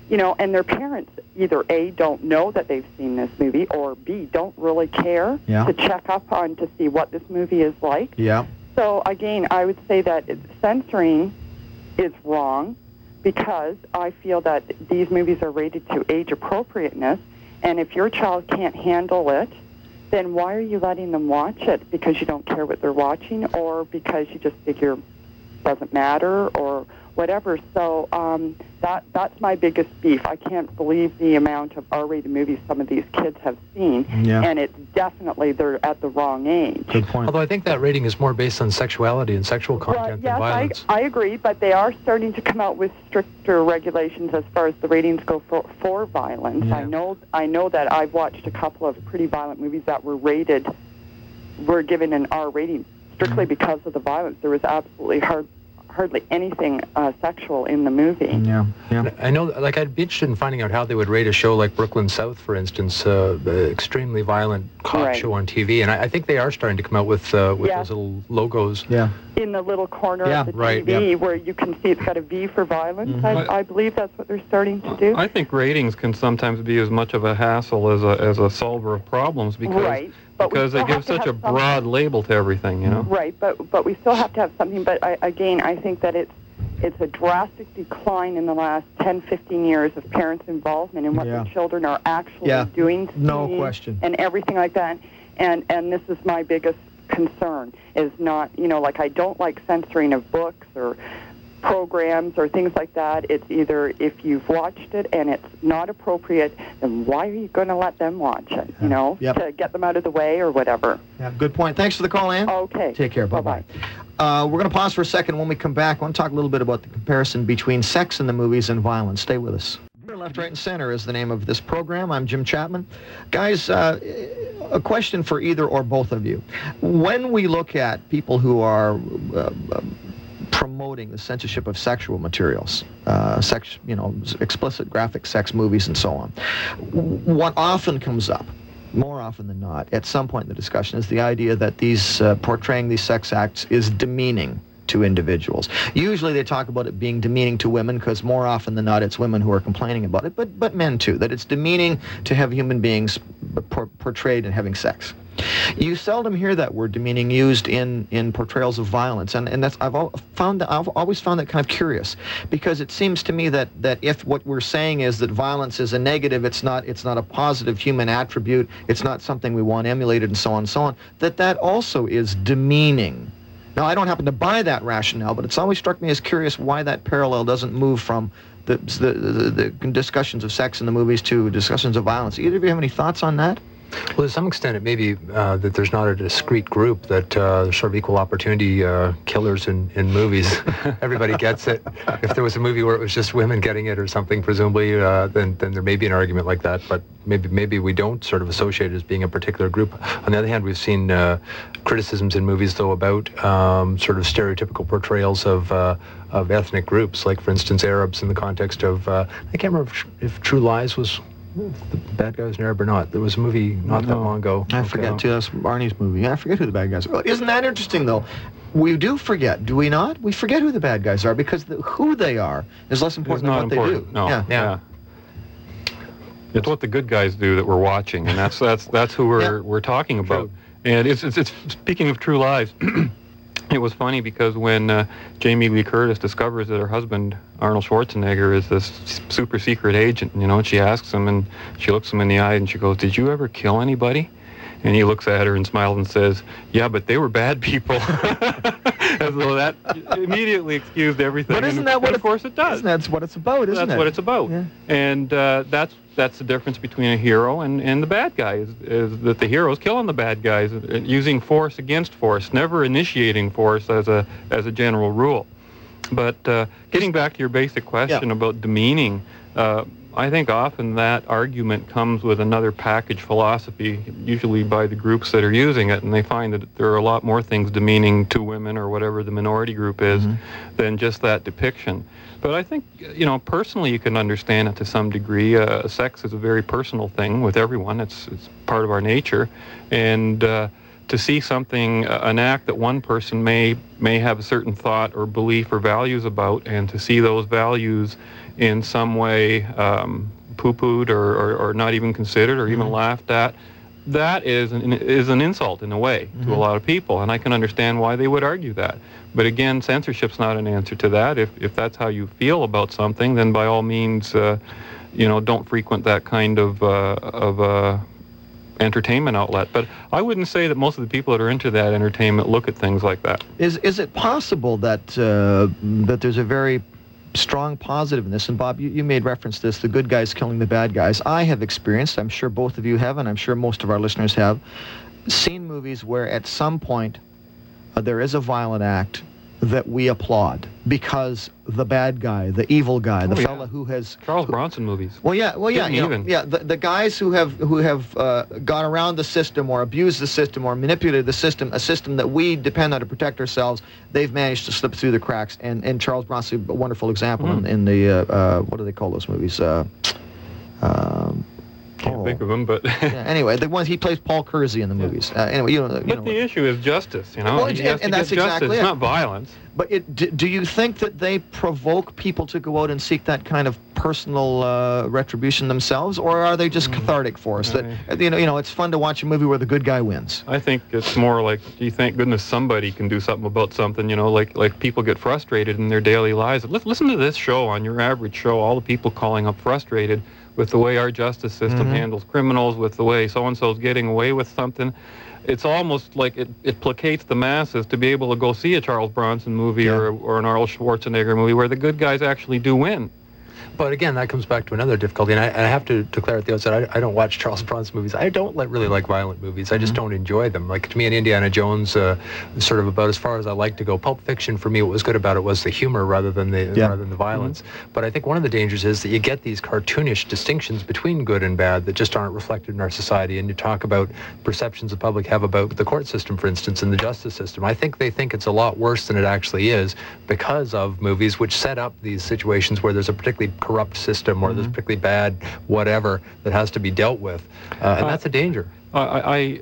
[SPEAKER 8] You know, and their parents either a don't know that they've seen this movie, or b don't really care
[SPEAKER 1] yeah.
[SPEAKER 8] to check up on to see what this movie is like.
[SPEAKER 1] Yeah.
[SPEAKER 8] So again, I would say that censoring is wrong because I feel that these movies are rated to age appropriateness, and if your child can't handle it, then why are you letting them watch it? Because you don't care what they're watching, or because you just figure it doesn't matter, or whatever. So um, that that's my biggest beef. I can't believe the amount of R-rated movies some of these kids have seen,
[SPEAKER 1] yeah.
[SPEAKER 8] and it's definitely they're at the wrong age.
[SPEAKER 1] Good point.
[SPEAKER 3] Although I think that rating is more based on sexuality and sexual content
[SPEAKER 8] well,
[SPEAKER 3] than
[SPEAKER 8] yes,
[SPEAKER 3] violence.
[SPEAKER 8] I, I agree, but they are starting to come out with stricter regulations as far as the ratings go for, for violence.
[SPEAKER 1] Yeah.
[SPEAKER 8] I know I know that I've watched a couple of pretty violent movies that were rated were given an R rating strictly
[SPEAKER 1] Mm-hmm.
[SPEAKER 8] because of the violence. There was absolutely hard hardly anything uh, sexual in the movie.
[SPEAKER 1] Yeah, yeah.
[SPEAKER 3] I know, like, I'd be interested in finding out how they would rate a show like Brooklyn South, for instance, uh, the extremely violent cop
[SPEAKER 8] Right.
[SPEAKER 3] show on TV. And I, I think they are starting to come out with uh, with
[SPEAKER 8] Yeah.
[SPEAKER 3] those little logos.
[SPEAKER 1] Yeah.
[SPEAKER 8] In the little corner
[SPEAKER 1] Yeah,
[SPEAKER 8] of the
[SPEAKER 3] right,
[SPEAKER 8] TV where you can see it's got a V for violence.
[SPEAKER 1] Mhm.
[SPEAKER 8] I, I believe that's what they're starting to do.
[SPEAKER 2] I think ratings can sometimes be as much of a hassle as a, as a solver of problems because
[SPEAKER 8] right.
[SPEAKER 2] Because they give such a
[SPEAKER 8] have some-
[SPEAKER 2] broad label to everything, you know.
[SPEAKER 8] Right, but but we still have to have something. But I, again, I think that it's it's a drastic decline in the last 10, 15 years of parents' involvement in what
[SPEAKER 1] Yeah.
[SPEAKER 8] their children are actually
[SPEAKER 1] Yeah,
[SPEAKER 8] doing,
[SPEAKER 1] no question.
[SPEAKER 8] and everything like that. And and this is my biggest concern is not you know like I don't like censoring of books or programs or things like that. It's either if you've watched it and it's not appropriate, then why are you going to let them watch it? You know,
[SPEAKER 1] Yep.
[SPEAKER 8] to get them out of the way or whatever.
[SPEAKER 1] Yeah, good point. Thanks for the call, Ann.
[SPEAKER 8] Okay.
[SPEAKER 1] Take care. Bye-bye. Uh, we're going to pause for a second. When we come back, I want to talk a little bit about the comparison between sex in the movies and violence. Stay with us. Left, Right, and Center is the name of this program. I'm Jim Chapman. Guys, uh, a question for either or both of you. When we look at people who are uh, uh, promoting the censorship of sexual materials, uh, sex, you know, explicit graphic sex movies and so on, what often comes up more often than not, at some point in the discussion, is the idea that these uh, portraying these sex acts is demeaning to individuals. Usually they talk about it being demeaning to women because more often than not it's women who are complaining about it, but, but men too, that it's demeaning to have human beings por- portrayed in having sex. You seldom hear that word demeaning used in, in portrayals of violence, and, and that's I've found that I've always found that kind of curious, because it seems to me that, that if what we're saying is that violence is a negative, it's not it's not a positive human attribute, it's not something we want emulated, and so on and so on, that that also is demeaning. Now I don't happen to buy that rationale, but it's always struck me as curious why that parallel doesn't move from the, the, the, the discussions of sex in the movies to discussions of violence. Either of you have any thoughts on that?
[SPEAKER 3] Well, to some extent, it may be uh, that there's not a discrete group that uh, sort of equal opportunity uh, killers in, in movies. Everybody gets it. If there was a movie where it was just women getting it or something, presumably, uh, then then there may be an argument like that. But maybe maybe we don't sort of associate it as being a particular group. On the other hand, we've seen uh, criticisms in movies though about um, sort of stereotypical portrayals of uh, of ethnic groups, like for instance Arabs in the context of I can't remember if, if True Lies was the bad guys an Arab or not. There was a movie not that long ago.
[SPEAKER 1] I forget too. That's Barney's movie. I forget who the bad guys are. Isn't that interesting though? We do forget, do we not? We forget who the bad guys are because the, who they are is less important than what
[SPEAKER 2] important.
[SPEAKER 1] they do.
[SPEAKER 2] No.
[SPEAKER 1] Yeah.
[SPEAKER 2] yeah. It's what the good guys do that we're watching, and that's that's that's who we're
[SPEAKER 1] Yeah.
[SPEAKER 2] we're talking about. And it's, it's it's speaking of true lies. it was funny because when uh, Jamie Lee Curtis discovers that her husband Arnold Schwarzenegger is this super secret agent, you know, and she asks him and she looks him in the eye and she goes, "Did you ever kill anybody?" And he looks at her and smiles and says, "Yeah, but they were bad people." As though that immediately excused everything.
[SPEAKER 1] But isn't
[SPEAKER 2] And-
[SPEAKER 1] that what
[SPEAKER 2] and of course it does.
[SPEAKER 1] Isn't that what it's about, isn't
[SPEAKER 2] that's
[SPEAKER 1] it?
[SPEAKER 2] That's what it's about.
[SPEAKER 1] Yeah.
[SPEAKER 2] And uh, that's that's the difference between a hero and, and the bad guy is, is that the hero is killing the bad guys, uh, using force against force, never initiating force as a as a general rule. But uh, getting back to your basic question about demeaning, uh, I think often that argument comes with another package philosophy, usually by the groups that are using it, and they find that there are a lot more things demeaning to women or whatever the minority group is than just that depiction. But I think, you know, personally you can understand it to some degree. Uh, sex is a very personal thing with everyone. It's, it's part of our nature. And uh, to see something, uh, an act that one person may, may have a certain thought or belief or values about, and to see those values in some way um, poo-pooed or, or, or not even considered or even laughed at, that is an, is an insult in a way to a lot of people, and I can understand why they would argue that. But again, censorship's not an answer to that. If, if that's how you feel about something, then by all means, uh, you know, don't frequent that kind of uh, of uh, entertainment outlet. But I wouldn't say that most of the people that are into that entertainment look at things like that.
[SPEAKER 1] Is is it possible that uh, that there's a very strong positive in this? And Bob, you, you made reference to this: the good guys killing the bad guys. I have experienced. I'm sure both of you have, and I'm sure most of our listeners have seen movies where at some point uh, there is a violent act that we applaud because the bad guy, the evil guy, the
[SPEAKER 2] Oh, yeah.
[SPEAKER 1] fella who has
[SPEAKER 2] Charles Bronson movies.
[SPEAKER 1] well, yeah, well, yeah, know, yeah. The, the guys who have who have uh, gone around the system or abused the system or manipulated the system, a system that we depend on to protect ourselves, they've managed to slip through the cracks. And and Charles Bronson, a wonderful example in,
[SPEAKER 2] Mm.
[SPEAKER 1] in the uh, uh, what do they call those movies? Uh, um,
[SPEAKER 2] Can't
[SPEAKER 1] oh.
[SPEAKER 2] think of them, but.
[SPEAKER 1] yeah, anyway, the ones he plays Paul Kersey in the movies. Uh, anyway, you know, you
[SPEAKER 2] But
[SPEAKER 1] know.
[SPEAKER 2] the issue is justice, you know.
[SPEAKER 1] Well, and- and that's
[SPEAKER 2] justice.
[SPEAKER 1] exactly
[SPEAKER 2] It's
[SPEAKER 1] it.
[SPEAKER 2] not violence.
[SPEAKER 1] But it, do, do you think that they provoke people to go out and seek that kind of personal uh, retribution themselves, or are they just cathartic for us? That uh, you know, you know, it's fun to watch a movie where the good guy wins.
[SPEAKER 2] I think it's more like, gee, thank goodness somebody can do something about something. You know, like like people get frustrated in their daily lives. Listen to this show on your average show. All the people calling up frustrated with the way our justice system
[SPEAKER 1] Mhm.
[SPEAKER 2] handles criminals, with the way so and so's getting away with something. It's almost like it, it placates the masses to be able to go see a Charles Bronson movie
[SPEAKER 1] Yeah.
[SPEAKER 2] or, or an Arnold Schwarzenegger movie where the good guys actually do win.
[SPEAKER 3] But again, that comes back to another difficulty, and I, and I have to declare at the outset, I, I don't watch Charles Bronson movies. I don't like, really like violent movies. I just don't enjoy them. Like to me, in Indiana Jones, uh, sort of about as far as I like to go. Pulp Fiction, for me, what was good about it was the humor rather than the
[SPEAKER 1] Yeah.
[SPEAKER 3] rather than the violence. But I think one of the dangers is that you get these cartoonish distinctions between good and bad that just aren't reflected in our society. And you talk about perceptions the public have about the court system, for instance, and the justice system. I think they think it's a lot worse than it actually is because of movies which set up these situations where there's a particularly corrupt system or this
[SPEAKER 2] Mhm.
[SPEAKER 3] particularly bad whatever that has to be dealt with, uh, and
[SPEAKER 2] Uh,
[SPEAKER 3] that's a danger.
[SPEAKER 2] I,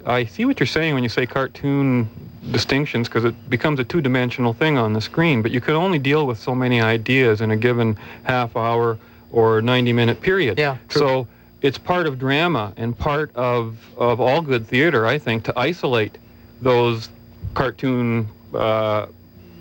[SPEAKER 2] I, I see what you're saying when you say cartoon distinctions because it becomes a two-dimensional thing on the screen, but you can only deal with so many ideas in a given half hour or 90-minute period.
[SPEAKER 3] Yeah, true.
[SPEAKER 2] So it's part of drama and part of, of all good theater, I think, to isolate those cartoon, uh,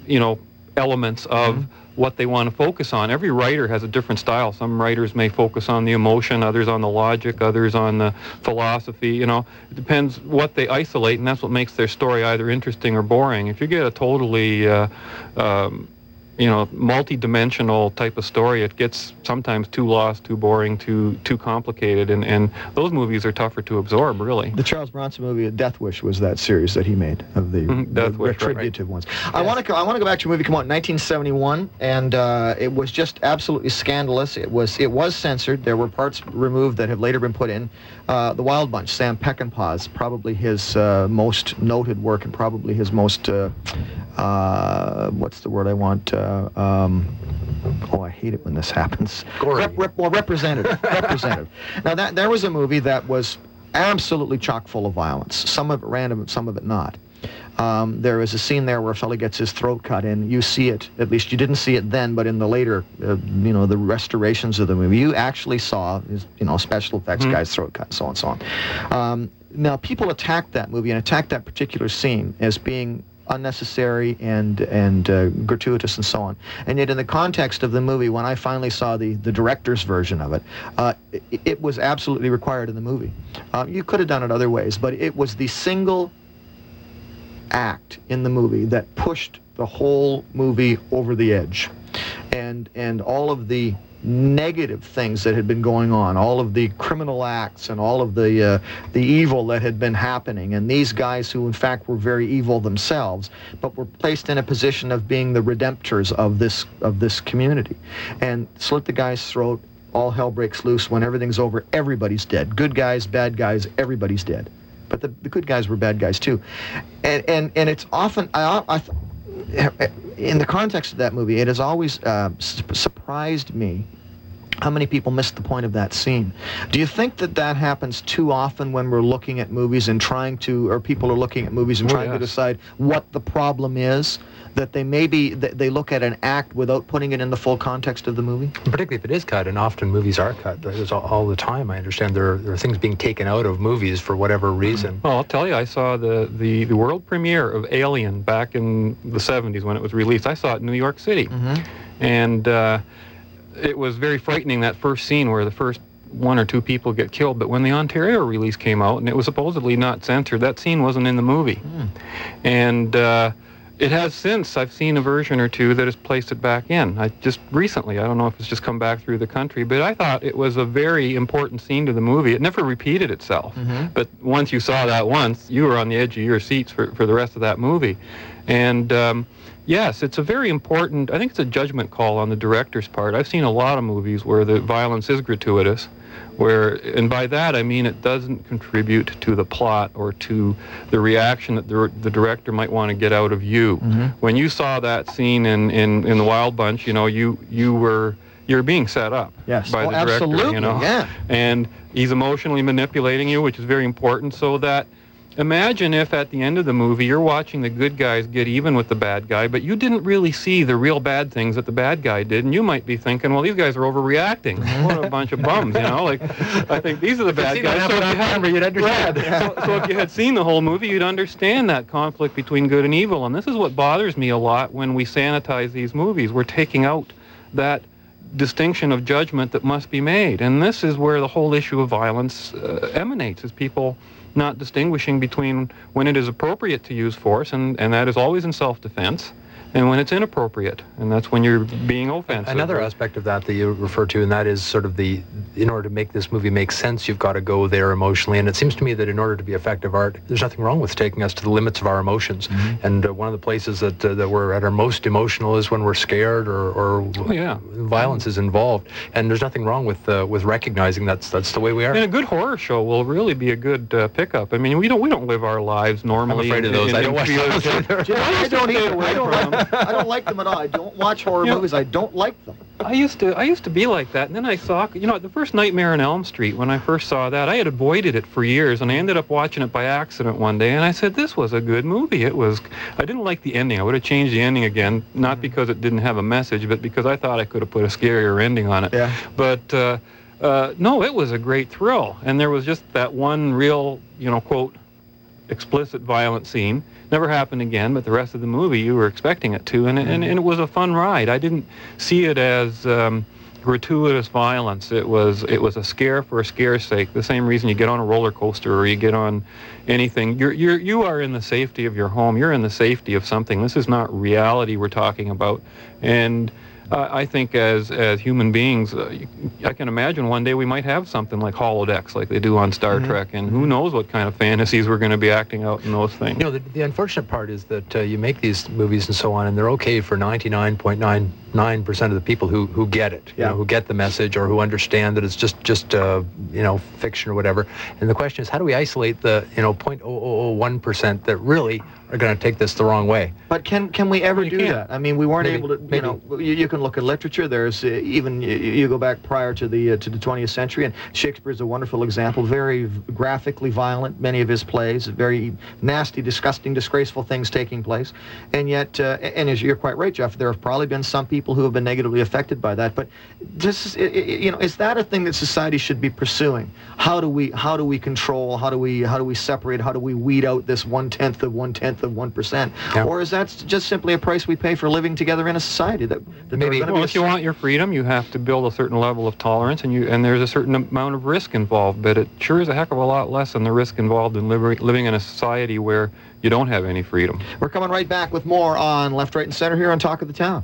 [SPEAKER 2] you know, elements of
[SPEAKER 3] Mhm.
[SPEAKER 2] What they want to focus on. Every writer has a different style. Some writers may focus on the emotion, others on the logic, others on the philosophy. You know, it depends what they isolate, and that's what makes their story either interesting or boring. If you get a totally uh, um, you know, multi-dimensional type of story, it gets sometimes too lost, too boring, too too complicated, and, and those movies are tougher to absorb, really.
[SPEAKER 1] The Charles Bronson movie, Death Wish, was that series that he made of the,
[SPEAKER 2] Mhm,
[SPEAKER 1] the
[SPEAKER 2] Death Wish, right, right.
[SPEAKER 1] retributive ones. I want to I want to go back to a movie come out in 1971, and uh, it was just absolutely scandalous. It was it was censored. There were parts removed that have later been put in. Uh, the Wild Bunch, Sam Peckinpah's, probably his uh, most noted work and probably his most uh, uh, what's the word I want? Uh, um, oh, I hate it when this happens.
[SPEAKER 3] Gory.
[SPEAKER 1] Rep, rep, well, representative. representative. Now that there was a movie that was absolutely chock full of violence. Some of it random, some of it not. Um, there is a scene there where a fellow gets his throat cut in. You see it, at least you didn't see it then, but in the later, uh, you know, the restorations of the movie, you actually saw, you know, special effects
[SPEAKER 2] Mhm.
[SPEAKER 1] guy's throat cut, and so on and so on. Um, now, people attacked that movie and attacked that particular scene as being unnecessary and and uh, gratuitous and so on. And yet, in the context of the movie, when I finally saw the the director's version of it, uh, it, it was absolutely required in the movie. Um, you could have done it other ways, but it was the single act in the movie that pushed the whole movie over the edge, and and all of the negative things that had been going on, all of the criminal acts and all of the uh, the evil that had been happening, and these guys who in fact were very evil themselves, but were placed in a position of being the redemptors of this of this community, and slit the guy's throat. All hell breaks loose when everything's over. Everybody's dead. Good guys, bad guys, everybody's dead. But the, the good guys were bad guys too, and and and it's often I, I in the context of that movie, it has always uh, su- surprised me how many people missed the point of that scene. Do you think that that happens too often when we're looking at movies and trying to, or people are looking at movies and
[SPEAKER 2] Oh,
[SPEAKER 1] trying to decide what the problem is? That they maybe they look at an act without putting it in the full context of the movie.
[SPEAKER 3] particularly if it is cut, and often movies are cut. There's all, all the time. I understand there are, there are things being taken out of movies for whatever reason.
[SPEAKER 2] Well, I'll tell you, I saw the, the, the world premiere of Alien back in the 70s when it was released. I saw it in New York City.
[SPEAKER 1] Mm-hmm.
[SPEAKER 2] And uh, it was very frightening, that first scene where the first one or two people get killed. But when the Ontario release came out, and it was supposedly not censored, that scene wasn't in the movie. And uh, it has since, I've seen a version or two that has placed it back in. I just recently, I don't know if it's just come back through the country, but I thought it was a very important scene to the movie. It never repeated itself. But once you saw that once, you were on the edge of your seats for, for the rest of that movie. And um, yes, it's a very important, I think it's a judgment call on the director's part. I've seen a lot of movies where the violence is gratuitous, where, and by that I mean it doesn't contribute to the plot or to the reaction that the, the director might want to get out of you. Mm-hmm. When you saw that scene in, in, in The Wild Bunch, you know, you, you were, you're being set up
[SPEAKER 1] Yes.
[SPEAKER 2] by
[SPEAKER 1] Oh,
[SPEAKER 2] the director,
[SPEAKER 1] absolutely,
[SPEAKER 2] you know
[SPEAKER 1] yeah.
[SPEAKER 2] and he's emotionally manipulating you, which is very important. So that imagine if at the end of the movie you're watching the good guys get even with the bad guy, but you didn't really see the real bad things that the bad guy did, and you might be thinking, well, these guys are overreacting. what a bunch of bums, you know? Like, I think these are the bad guys.
[SPEAKER 3] happen
[SPEAKER 2] if you had-
[SPEAKER 3] you'd understand.
[SPEAKER 2] Right. so, so if you had seen the whole movie, you'd understand that conflict between good and evil. And this is what bothers me a lot when we sanitize these movies. We're taking out that distinction of judgment that must be made. And this is where the whole issue of violence uh, emanates, is people not distinguishing between when it is appropriate to use force, and, and that is always in self-defense, and when it's inappropriate, and that's when you're being offensive.
[SPEAKER 3] Another aspect of that that you refer to, and that is sort of the, in order to make this movie make sense, you've got to go there emotionally. And it seems to me that in order to be effective art, there's nothing wrong with taking us to the limits of our emotions. And uh, one of the places that uh, that we're at our most emotional is when we're scared or, or
[SPEAKER 2] Oh, yeah.
[SPEAKER 3] violence is involved. And there's nothing wrong with uh, with recognizing that's that's the way we are.
[SPEAKER 2] And a good horror show will really be a good uh, pickup. I mean, we don't we don't live our lives normally.
[SPEAKER 3] afraid
[SPEAKER 2] in-
[SPEAKER 3] of those.
[SPEAKER 2] in-
[SPEAKER 3] I
[SPEAKER 2] in
[SPEAKER 3] don't watch those either.
[SPEAKER 1] Do you know, I don't either. I don't, I don't like them at all. I don't watch horror
[SPEAKER 2] You know-
[SPEAKER 1] movies. I don't like them.
[SPEAKER 2] I used to I used to be like that, and then I saw you know the first Nightmare on Elm Street when I first saw that I had avoided it for years, and I ended up watching it by accident one day, and I said this was a good movie. It was I didn't like the ending. I would have changed the ending again, not
[SPEAKER 1] Mm-hmm.
[SPEAKER 2] because it didn't have a message, but because I thought I could have put a scarier ending on it.
[SPEAKER 1] Yeah.
[SPEAKER 2] But uh, uh, no, it was a great thrill, and there was just that one real you know quote explicit violent scene. Never happened again, but the rest of the movie you were expecting it to, and, and, and it was a fun ride. I didn't see it as um, gratuitous violence. It was it was a scare for a scare's sake. The same reason you get on a roller coaster or you get on anything. You're you're you are in the safety of your home. You're in the safety of something. This is not reality we're talking about, and. Uh, I think as as human beings, uh, you- I can imagine one day we might have something like holodecks, like they do on Star Trek, and who knows what kind of fantasies we're going to be acting out in those things.
[SPEAKER 3] You know, the, the unfortunate part is that uh, you make these movies and so on, and they're okay for 99.99% of the people who, who get it, you
[SPEAKER 1] Yeah.
[SPEAKER 3] know, who get the message or who understand that it's just, just uh, you know, fiction or whatever. And the question is, how do we isolate the, you know, 0.0001% that really are going to take this the wrong way?
[SPEAKER 1] But can can we ever
[SPEAKER 2] You
[SPEAKER 1] do
[SPEAKER 2] can't.
[SPEAKER 1] that? I mean, we weren't
[SPEAKER 3] Maybe-
[SPEAKER 1] able to. You
[SPEAKER 3] maybe.
[SPEAKER 1] know, you, you can look at literature. There's uh, even you, you go back prior to the uh, to the 20th century, and Shakespeare is a wonderful example. Very graphically violent. Many of his plays, very nasty, disgusting, disgraceful things taking place, and yet, uh, and as you're quite right, Jeff, there have probably been some people who have been negatively affected by that. But this is, i- i- you know, is that a thing that society should be pursuing? How do we how do we control? How do we how do we separate? How do we weed out this one tenth of one tenth of one percent?
[SPEAKER 3] Yeah.
[SPEAKER 1] Or is that just simply a price we pay for living together in a society that, that
[SPEAKER 3] Maybe-
[SPEAKER 2] Well, if you want your freedom, you have to build a certain level of tolerance, and you and there's a certain amount of risk involved. But it sure is a heck of a lot less than the risk involved in liber- living in a society where you don't have any freedom.
[SPEAKER 1] We're coming right back with more on Left, Right, and Center here on Talk of the Town.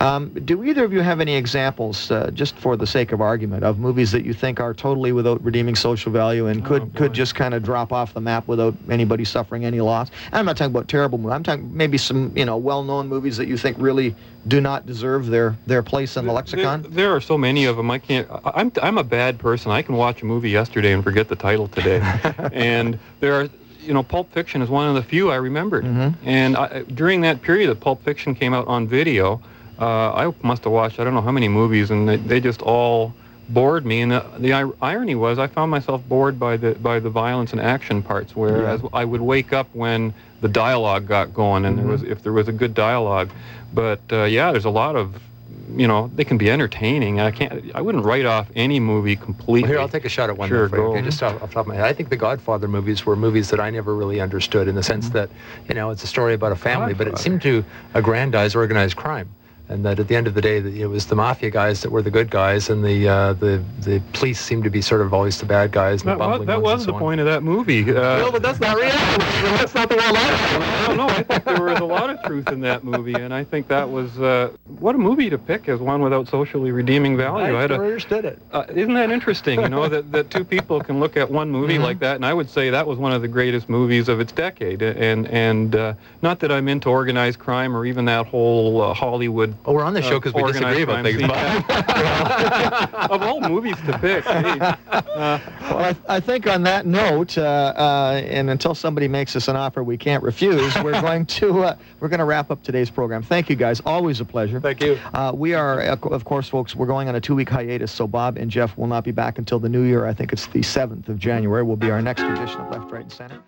[SPEAKER 1] Um, do either of you have any examples, uh, just for the sake of argument, of movies that you think are totally without redeeming social value and could
[SPEAKER 2] Oh,
[SPEAKER 1] could just kind of drop off the map without anybody suffering any loss? And I'm not talking about terrible movies. I'm talking maybe some you know well-known movies that you think really do not deserve their their place in the lexicon.
[SPEAKER 2] There, there are so many of them. I can't. I'm I'm a bad person. I can watch a movie yesterday and forget the title today. and there are, you know, Pulp Fiction is one of the few I remembered.
[SPEAKER 1] Mhm.
[SPEAKER 2] And I, during that period that Pulp Fiction came out on video, uh, I must have watched I don't know how many movies, and they, they just all bored me. And the, the ir- irony was, I found myself bored by the by the violence and action parts, whereas I would wake up when the dialogue got going, and there was if there was a good dialogue. But uh, yeah, there's a lot of you know, they can be entertaining. I can't. I wouldn't write off any movie completely.
[SPEAKER 3] Well, here, I'll take a shot at one
[SPEAKER 2] Sure,
[SPEAKER 3] for
[SPEAKER 2] go.
[SPEAKER 3] okay, just off, off the top of my head. I think the Godfather movies were movies that I never really understood in the sense
[SPEAKER 2] Mm-hmm.
[SPEAKER 3] that, you know, it's a story about a family, but it seemed to aggrandize organized crime. And that at the end of the day, it was the mafia guys that were the good guys, and the uh, the the police seemed to be sort of always the bad guys. And
[SPEAKER 2] That
[SPEAKER 3] the
[SPEAKER 2] was, that
[SPEAKER 3] ones
[SPEAKER 2] was
[SPEAKER 3] so
[SPEAKER 2] the
[SPEAKER 3] on.
[SPEAKER 2] point of that movie. Uh,
[SPEAKER 3] Well, but that's not reality. that's not the real life. live in.
[SPEAKER 2] I don't know. I think there was a lot of truth in that movie, and I think that was uh, what a movie to pick as one without socially redeeming value.
[SPEAKER 3] I
[SPEAKER 2] had a-
[SPEAKER 3] never understood it.
[SPEAKER 2] uh, isn't that interesting? You know that, that two people can look at one movie
[SPEAKER 3] Mm-hmm.
[SPEAKER 2] like that, and I would say that was one of the greatest movies of its decade. And and uh, not that I'm into organized crime or even that whole uh, Hollywood.
[SPEAKER 3] Oh, we're on the show
[SPEAKER 2] uh,
[SPEAKER 3] because we disagree about
[SPEAKER 2] crime
[SPEAKER 3] things.
[SPEAKER 2] of all movies to pick, hey, uh,
[SPEAKER 1] Well, I, I think on that note, uh, uh, and until somebody makes us an offer we can't refuse, we're going to uh, we're going to wrap up today's program. Thank you, guys. Always a pleasure.
[SPEAKER 3] Thank you.
[SPEAKER 1] Uh, we are, uh, of course, folks. We're going on a two-week hiatus, so Bob and Jeff will not be back until the new year. I think it's the 7th of January. Will be our next edition of Left, Right, and Center.